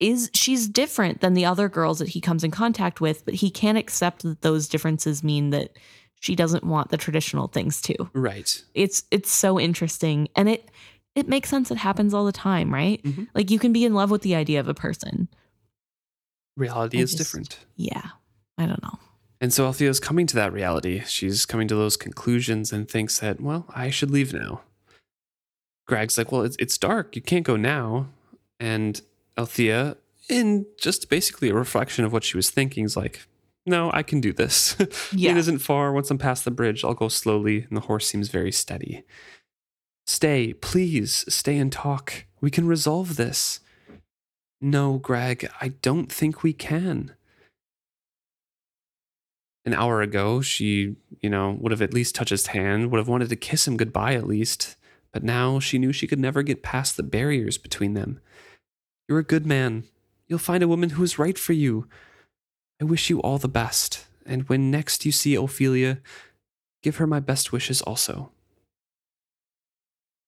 is she's different than the other girls that he comes in contact with, but he can't accept that those differences mean that she doesn't want the traditional things too. Right. It's it's so interesting and it it makes sense it happens all the time, right? Mhm. Like you can be in love with the idea of a person. Reality I is just- different. Yeah. I don't know. And so Althea's coming to that reality. She's coming to those conclusions and thinks that, well, I should leave now. Grag's like, well, it's, it's dark. You can't go now. And Althea, in just basically a reflection of what she was thinking, is like, no, I can do this. Yeah. it isn't far. Once I'm past the bridge, I'll go slowly. And the horse seems very steady. Stay, please, stay and talk. We can resolve this. No, Grag, I don't think we can an hour ago, she, you know, would have at least touched his hand, would have wanted to kiss him goodbye at least. But now she knew she could never get past the barriers between them. You're a good man. You'll find a woman who is right for you. I wish you all the best. And when next you see Ophelia, give her my best wishes also.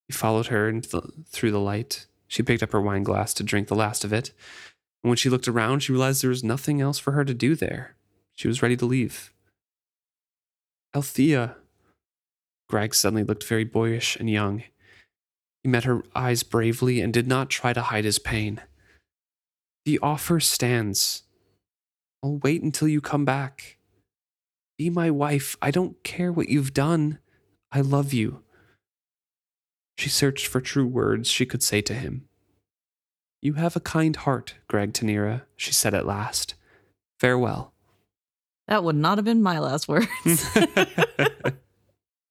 He followed her the, through the light. She picked up her wine glass to drink the last of it. And when she looked around, she realized there was nothing else for her to do there. She was ready to leave. Althea. Grag suddenly looked very boyish and young. He met her eyes bravely and did not try to hide his pain. The offer stands. I'll wait until you come back. Be my wife. I don't care what you've done. I love you. She searched for true words she could say to him. You have a kind heart, Grag Tenira, she said at last. Farewell. That would not have been my last words.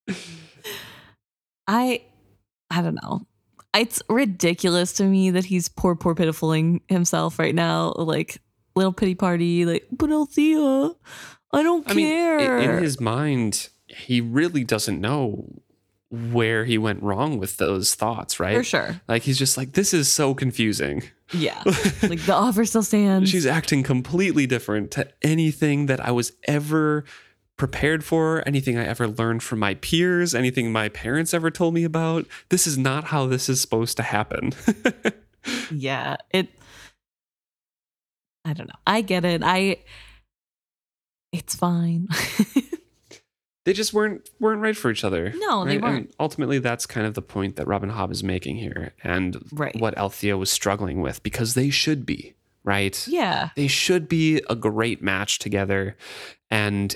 I I don't know. It's ridiculous to me that he's poor, poor pitifuling himself right now. Like little pity party, like, but Althea, I don't I mean, care. in his mind, he really doesn't know where he went wrong with those thoughts, right? For sure. Like he's just like, this is so confusing. Yeah. like the offer still stands. She's acting completely different to anything that I was ever prepared for, anything I ever learned from my peers, anything my parents ever told me about. This is not how this is supposed to happen. yeah. It I don't know. I get it. I it's fine. they just weren't weren't right for each other. No, they right? And weren't. ultimately, that's kind of the point that Robin Hobb is making here, and Right. what Althea was struggling with, because they should be right. yeah. They should be a great match together, and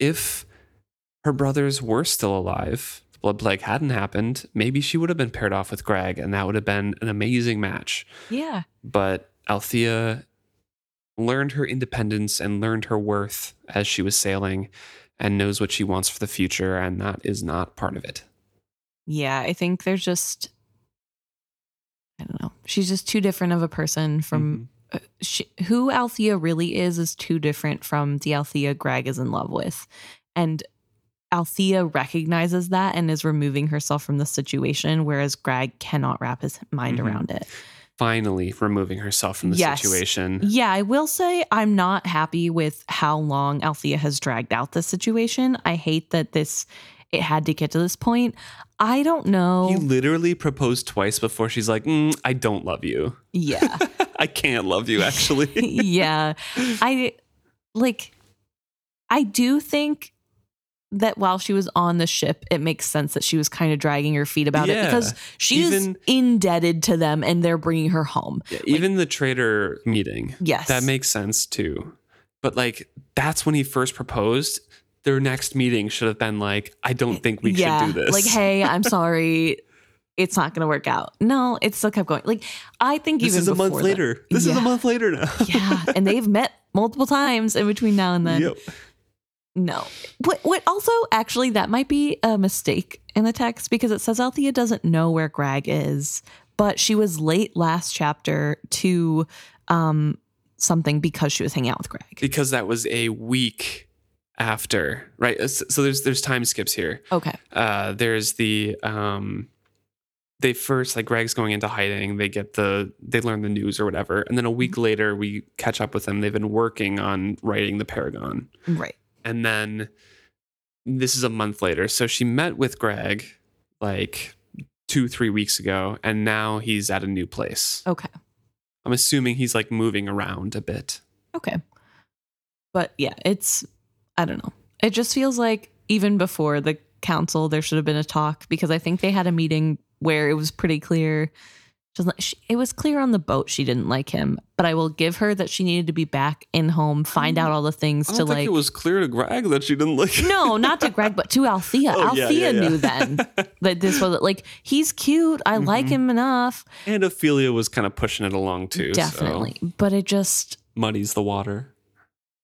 if her brothers were still alive, the blood plague hadn't happened, maybe she would have been paired off with Grag, and that would have been an amazing match. Yeah. But Althea learned her independence and learned her worth as she was sailing and knows what she wants for the future, and that is not part of it. Yeah, I think there's just I don't know. She's just too different of a person from uh, she, who Althea really is is too different from the Althea Grag is in love with. And Althea recognizes that and is removing herself from the situation whereas Grag cannot wrap his mind Mhm. around it. Finally, removing herself from the Yes. situation. Yeah, I will say I'm not happy with how long Althea has dragged out this situation. I hate that this it had to get to this point. I don't know. He literally proposed twice before she's like, "Mm, I don't love you. yeah. I can't love you, actually. yeah. I like I do think that while she was on the ship, it makes sense that she was kind of dragging her feet about it because she is Even- indebted to them and they're bringing her home. Yeah, Even the trader meeting, Yes. that makes sense too. But like, that's when he first proposed. Their next meeting should have been like, I don't think we yeah, should do this. Like, hey, I'm sorry. It's not going to work out. No, it still kept going. Like, I think this even is a month that- later. This is a month later now. yeah, and they've met multiple times in between now and then. Yep. No. What what also actually that might be a mistake in the text because it says Althea doesn't know where Grag is, but she was late last chapter to um something because she was hanging out with Grag. because that was a week after, right? So so there's there's time skips here. Okay. Uh, there's the um, they first like Grag's going into hiding. They get the they learn the news or whatever, and then a week later we catch up with them. They've been working on righting the Paragon, Right. and then this is a month later. So she met with Grag like two three weeks ago, and now he's at a new place. Okay. I'm assuming he's like moving around a bit. Okay. But yeah, it's I don't know. It just feels like even before the council there should have been a talk because I think they had a meeting where it was pretty clear she doesn't- she- it was clear on the boat she didn't like him, but I will give her that she needed to be back in home, find out all the things to like it was clear to Grag that she didn't like. Him. No, not to Grag, but to Althea. Oh, Althea yeah, yeah. knew then that this was like he's cute. I like Mhm. him enough. And Ophelia was kind of pushing it along too. so Definitely. But it just muddies the water.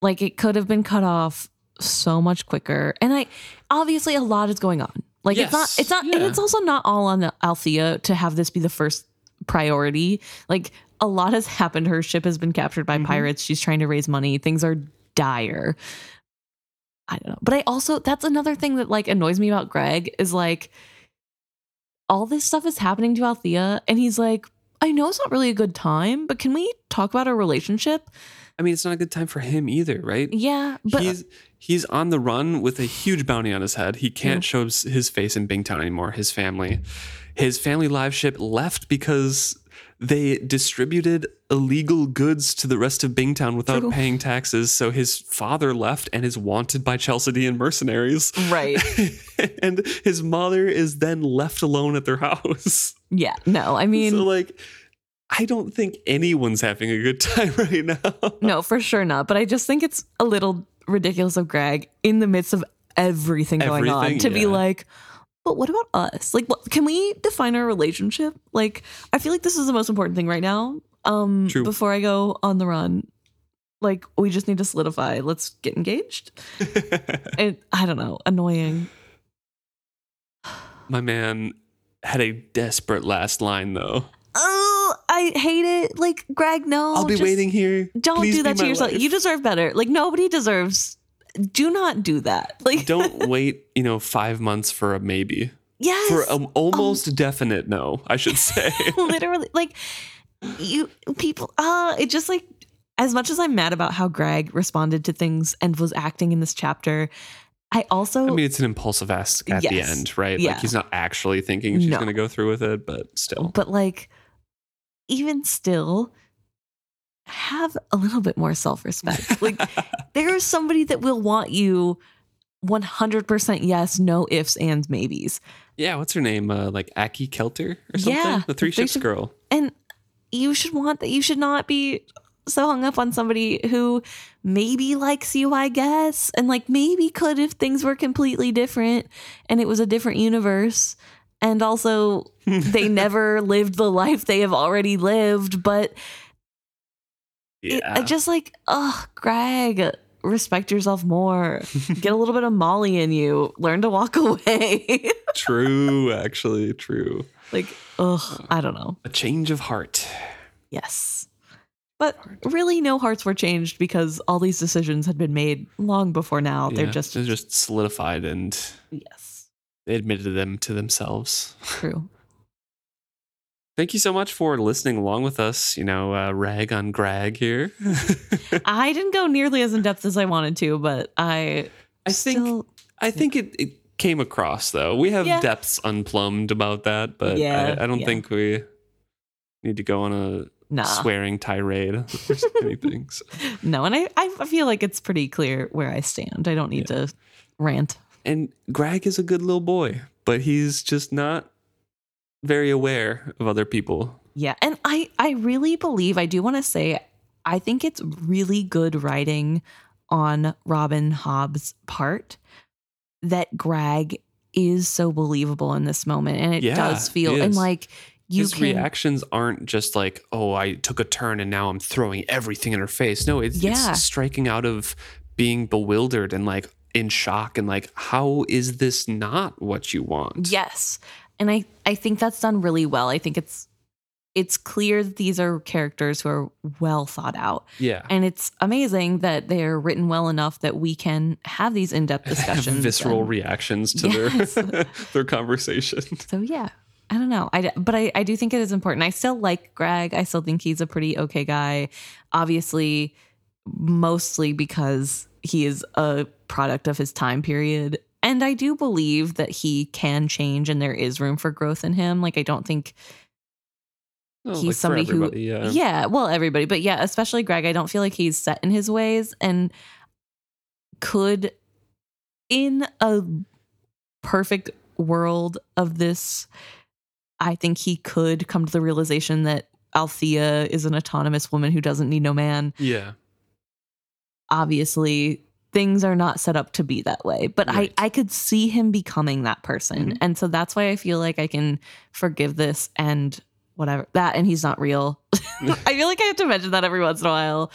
like it could have been cut off so much quicker. And I obviously a lot is going on. Like it's not it's not and it's also not all on Althea to have this be the first priority. Like a lot has happened. Her ship has been captured by Mhm. pirates. She's trying to raise money. Things are dire. I don't know. But I also that's another thing that like annoys me about Grag is like all this stuff is happening to Althea and he's like I know it's not really a good time, but can we talk about our relationship? I mean, it's not a good time for him either, right? Yeah, but he's he's on the run with a huge bounty on his head. He can't Yeah. show his- face in Bingtown anymore. His family, his family live ship left because they distributed illegal goods to the rest of Bingtown without True. paying taxes. So his father left and is wanted by Chalcedean mercenaries. right. and his mother is then left alone at their house. Yeah, no, I mean, so like I don't think anyone's having a good time right now. no, for sure not. But I just think it's a little ridiculous of Grag in the midst of everything going on to be like, but what about us? Like, what, can we define our relationship? Like, I feel like this is the most important thing right now. Um, True. before I go on the run, like we just need to solidify. Let's get engaged. And I don't know, annoying. My man had a desperate last line though. Oh, I hate it. Like, Grag, no. I'll be just- waiting here. Don't Please do that to yourself. wife." You deserve better. Like nobody deserves. Do not do that. Like Don't wait, you know, five months for a maybe. yes, For an almost definite no, I should say. literally. Like you people. Uh it just like as much as I'm mad about how Grag responded to things and was acting in this chapter, I also I mean, it's an impulsive ask at the end, right? Yeah. Like he's not actually thinking she's No. going to go through with it, but still. but like even still have a little bit more self-respect. Like there is somebody that will want you 100% yes, no ifs and maybes. yeah, what's her name? Uh, like Aki Kelter or something? Yeah, the Three Ships Ship- girl. And you should want that. You should not be so hung up on somebody who maybe likes you, I guess, and like maybe could if things were completely different and it was a different universe. And also, they never lived the life they have already lived. But it, Yeah. I just like, oh, Grag, respect yourself more. Get a little bit of Molly in you. Learn to walk away. true, actually, true. like, ugh, I don't know. A change of heart. Yes. But really, no hearts were changed because all these decisions had been made long before now. They're just, they're just solidified and yes, admitted them to themselves. true. Thank you so much for listening along with us. You know, uh, rag on Grag here. I didn't go nearly as in depth as I wanted to, but I, I think still, I think it, it came across though. We have Yeah. depths unplumbed about that, but Yeah, I, I don't yeah. think we need to go on a nah, swearing tirade or anything. So. no. And I, I feel like it's pretty clear where I stand. I don't need to rant. And Grag is a good little boy, but he's just not very aware of other people. Yeah, and I I really believe I do want to say I think it's really good writing on Robin Hobb's part that Grag is so believable in this moment and it Yeah, does feel he and like you His can reactions aren't just like, "Oh, I took a turn and now I'm throwing everything in her face." No, it's, Yeah. it's striking out of being bewildered and like in shock and like, "How is this not what you want?" yes. And I I think that's done really well. I think it's it's clear that these are characters who are well thought out. Yeah. And it's amazing that they're written well enough that we can have these in-depth discussions. visceral and- reactions to Yes. their their conversation. so yeah. I don't know. I, but I, I do think it is important. I still like Grag. I still think he's a pretty okay guy. Obviously, mostly because he is a product of his time period. And I do believe that he can change and there is room for growth in him. Like, I don't think Oh, he's like somebody who yeah. yeah well everybody but yeah especially grag i don't feel like he's set in his ways and could in a perfect world of this i think he could come to the realization that althea is an autonomous woman who doesn't need no man Yeah. obviously things are not set up to be that way but Right. i i could see him becoming that person Mhm. and so that's why i feel like i can forgive this and whatever that and he's not real i feel like i have to mention that every once in a while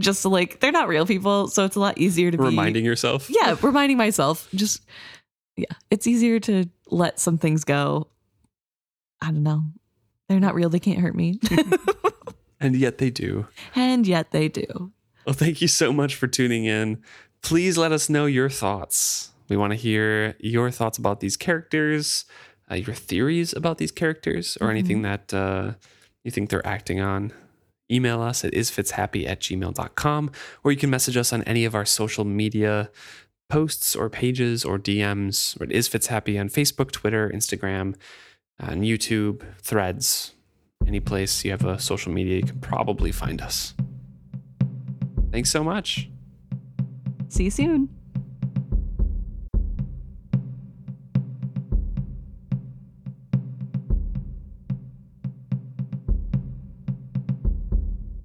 just to, like they're not real people so it's a lot easier to be Reminding yourself. yeah reminding myself just yeah it's easier to let some things go i don't know they're not real they can't hurt me And yet they do. and yet they do Well, thank you so much for tuning in. Please let us know your thoughts. We want to hear your thoughts about these characters, uh, your theories about these characters, or anything that uh, you think they're acting on. Email us at isfitshappy at gmail.com, or you can message us on any of our social media posts or pages or DMs. Or it is Fitzhappy on Facebook, Twitter, Instagram, on YouTube, Threads, any place you have a social media, you can probably find us. Thanks so much. See you soon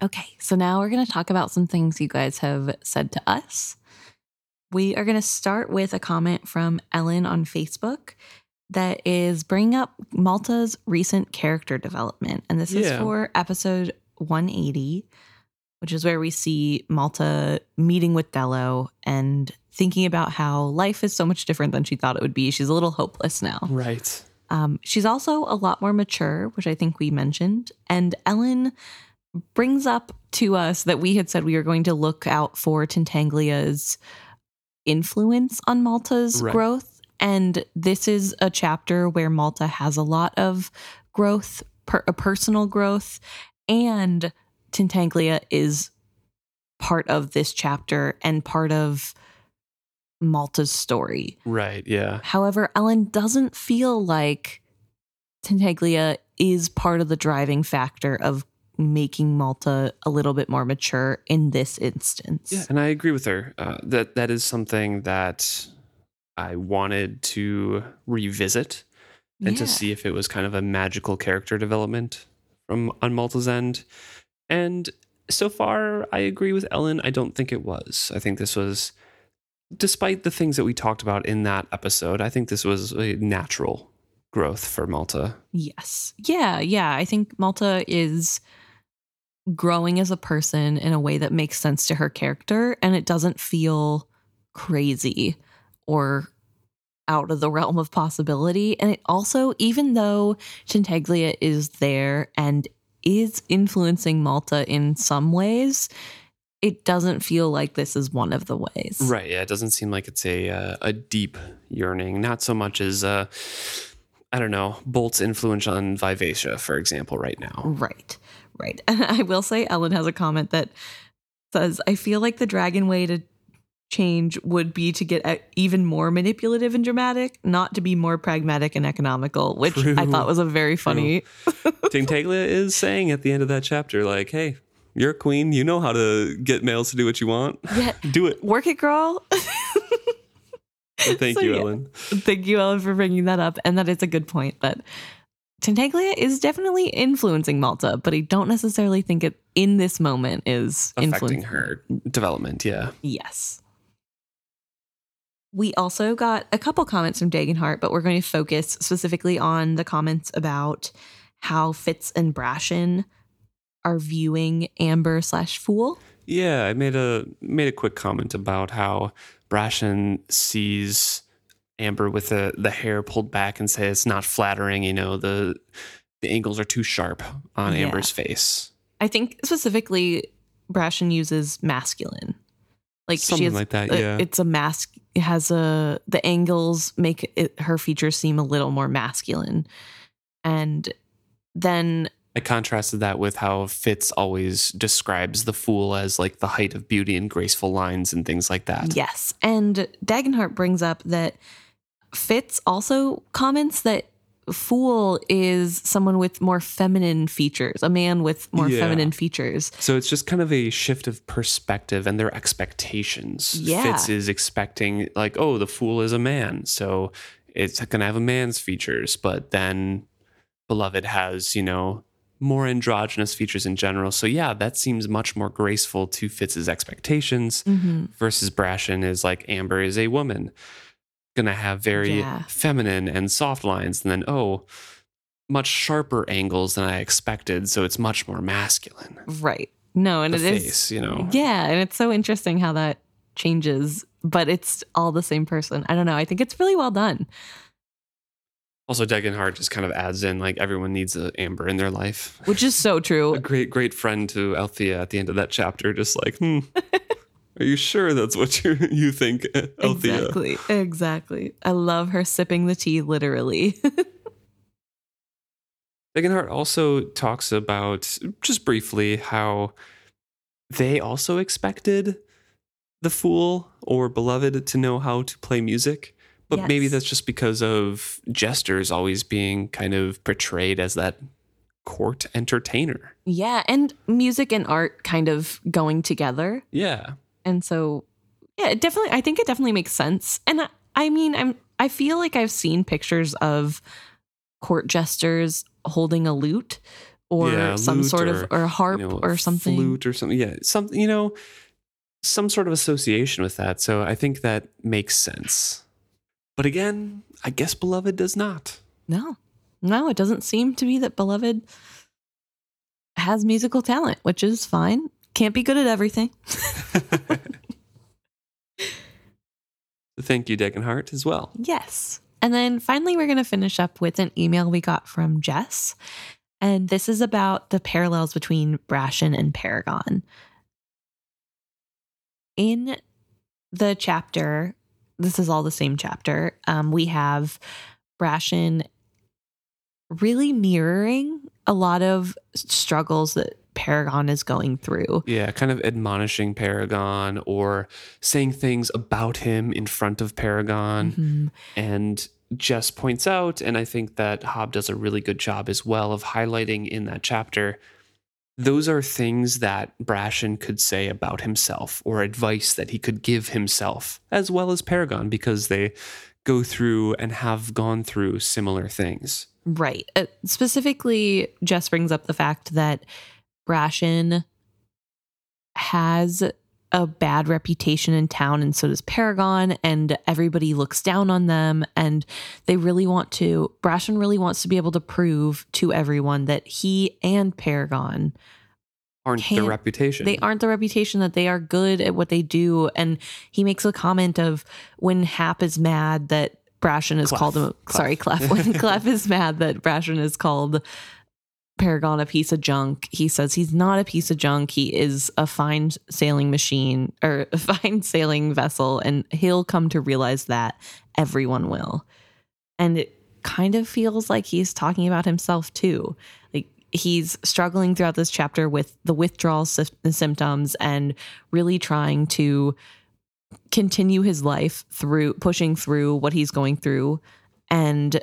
Okay, so now we're going to talk about some things you guys have said to us. We are going to start with a comment from Ellen on Facebook that is bringing up Malta's recent character development. And this is for episode 180, which is where we see Malta meeting with Delo and thinking about how life is so much different than she thought it would be. She's a little hopeless now. Right. Um, she's also a lot more mature, which I think we mentioned. And Ellen brings up to us that we had said we were going to look out for Tintaglia's influence on Malta's Right. growth. And this is a chapter where Malta has a lot of growth, per, a personal growth, and Tintaglia is part of this chapter and part of Malta's story. Right. Yeah. However, Ellen doesn't feel like Tintaglia is part of the driving factor of making Malta a little bit more mature in this instance. Yeah. And I agree with her. Uh, that that is something that I wanted to revisit and to see if it was kind of a magical character development from on Malta's end. And so far, I agree with Ellen. I don't think it was. I think this was, despite the things that we talked about in that episode, I think this was a natural growth for Malta. Yes. Yeah. Yeah. I think Malta is growing as a person in a way that makes sense to her character and it doesn't feel crazy or out of the realm of possibility. And it also, even though Tintaglia is there and is influencing Malta in some ways, it doesn't feel like this is one of the ways. Right. Yeah. It doesn't seem like it's a uh, a deep yearning. Not so much as uh, I don't know Bolt's influence on Vivacia, for example, right now. Right, right. And I will say, Ellen has a comment that says, I feel like the dragon way to change would be to get even more manipulative and dramatic, not to be more pragmatic and economical, which I thought was a very funny. Tintaglia is saying at the end of that chapter, like, "Hey, you're a queen. You know how to get males to do what you want. Yeah, do it." work it, girl. So thank So, you, yeah. Ellen. Thank you, Ellen, for bringing that up. And that is a good point that Tintaglia is definitely influencing Malta, but I don't necessarily think it in this moment is Affecting influencing her development. Yeah. Yes. We also got a couple comments from Dagenhart, but we're going to focus specifically on the comments about how Fitz and Brashen are viewing Amber slash Fool. Yeah, I made a made a quick comment about how Brashen sees Amber with the the hair pulled back and say it's not flattering. You know, the the angles are too sharp on Yeah. Amber's face. I think specifically Brashen uses masculine. Like Something she has, like that, yeah. It's a mask. Has a the angles make it, her features seem a little more masculine, and then I contrasted that with how Fitz always describes the fool as like the height of beauty and graceful lines and things like that. yes, and Dagenhart brings up that Fitz also comments that Fool is someone with more feminine features, a man with more Yeah. feminine features. So it's just kind of a shift of perspective and their expectations. Yeah. Fitz is expecting like, oh, the fool is a man, so it's gonna have a man's features, but then Beloved has, you know, more androgynous features in general. So yeah, that seems much more graceful to Fitz's expectations hmm versus Brashen is like Amber is a woman. Gonna have very Yeah. feminine and soft lines, and then oh, much sharper angles than I expected. So it's much more masculine. Right. No, and The it is. face, you know. Yeah, and it's so interesting how that changes, but it's all the same person. I don't know. I think it's really well done. Also, Degenhart just kind of adds in like everyone needs a Amber in their life. Which is so true. A great, great friend to Althea at the end of that chapter, just like, hmm, are you sure that's what you you think, Althea? Exactly. Exactly. I love her sipping the tea literally. Degenhart also talks about just briefly how they also expected the fool or beloved to know how to play music. But maybe that's just because of jesters always being kind of portrayed as that court entertainer. yeah, and music and art kind of going together. Yeah. And so yeah, it definitely I think it definitely makes sense. And I, I mean, I'm I feel like I've seen pictures of court jesters holding a lute or Yeah, some lute sort of or, or harp you know, or something. flute or something. Yeah, something you know, some sort of association with that. So I think that makes sense. But again, I guess beloved does not. No, no, it doesn't seem to be that Beloved has musical talent, which is fine. Can't be good at everything. Thank you, Degenhart, as well. Yes. And then finally, we're going to finish up with an email we got from Jess. And this is about the parallels between Brashen and Paragon. In the chapter, this is all the same chapter, um, we have Brashen really mirroring a lot of struggles that Paragon is going through. Yeah, kind of admonishing Paragon or saying things about him in front of Paragon. Mhm. And Jess points out, and I think that Hobb does a really good job as well of highlighting in that chapter. Those are things that Brashen could say about himself or advice that he could give himself, as well as Paragon, because they go through and have gone through similar things. Right. Uh, specifically, Jess brings up the fact that Brashen has a bad reputation in town, and so does Paragon, and everybody looks down on them. And they really want to, Brashen really wants to be able to prove to everyone that he and Paragon, Aren't the reputation. they aren't the reputation that they are good at what they do. And he makes a comment of when Hap is mad that Brashen is Clef. called him, sorry, Clef. When Clef is mad that Brashen is called Paragon a piece of junk, he says he's not a piece of junk. He is a fine sailing machine or a fine sailing vessel, and he'll come to realize that everyone will. And it kind of feels like he's talking about himself too. Like he's struggling throughout this chapter with the withdrawal sy- symptoms and really trying to continue his life through pushing through what he's going through and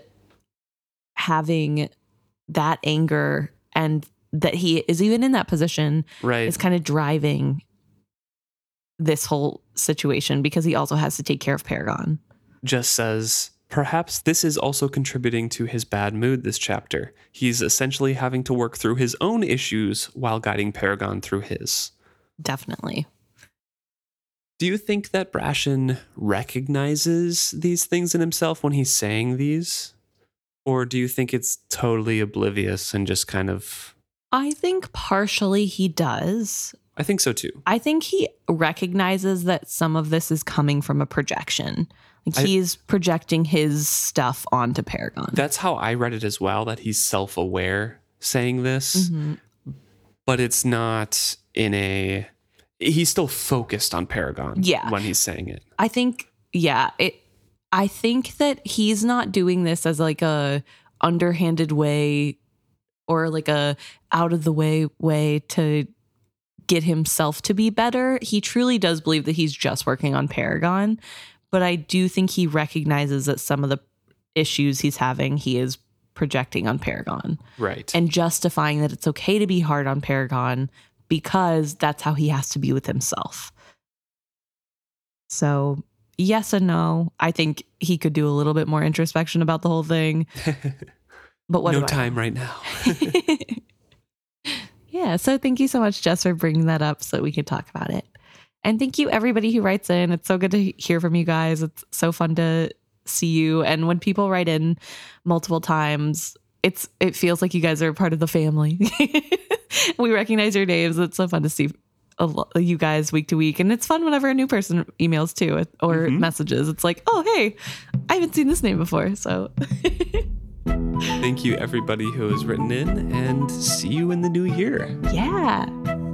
having that anger and that he is even in that position right. is kind of driving this whole situation because he also has to take care of Paragon. just says, perhaps this is also contributing to his bad mood this chapter. He's essentially having to work through his own issues while guiding Paragon through his. Definitely. Do you think that Brashen recognizes these things in himself when he's saying these? Or do you think it's totally oblivious and just kind of. I think partially he does. I think so too. I think he recognizes that some of this is coming from a projection. Like I- he's projecting his stuff onto Paragon. That's how I read it as well, that he's self aware saying this, Mhm. but it's not in a. He's still focused on Paragon Yeah. when he's saying it. I think, yeah, it. I think that he's not doing this as like a underhanded way or like a out of the way way to get himself to be better. He truly does believe that he's just working on Paragon, but I do think he recognizes that some of the issues he's having he is projecting on Paragon Right. and justifying that it's okay to be hard on Paragon because that's how he has to be with himself. So, yes and no. I think he could do a little bit more introspection about the whole thing. But what no I- time right now. yeah. So thank you so much, Jess, for bringing that up so that we could talk about it. And thank you, everybody who writes in. It's so good to hear from you guys. It's so fun to see you. And when people write in multiple times, it's it feels like you guys are part of the family. we recognize your names. It's so fun to see a you guys week to week, and it's fun whenever a new person emails too or Mhm. messages. It's like, oh hey, I haven't seen this name before. So Thank you, everybody who has written in, and see you in the new year. yeah,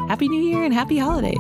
happy New Year and happy holidays.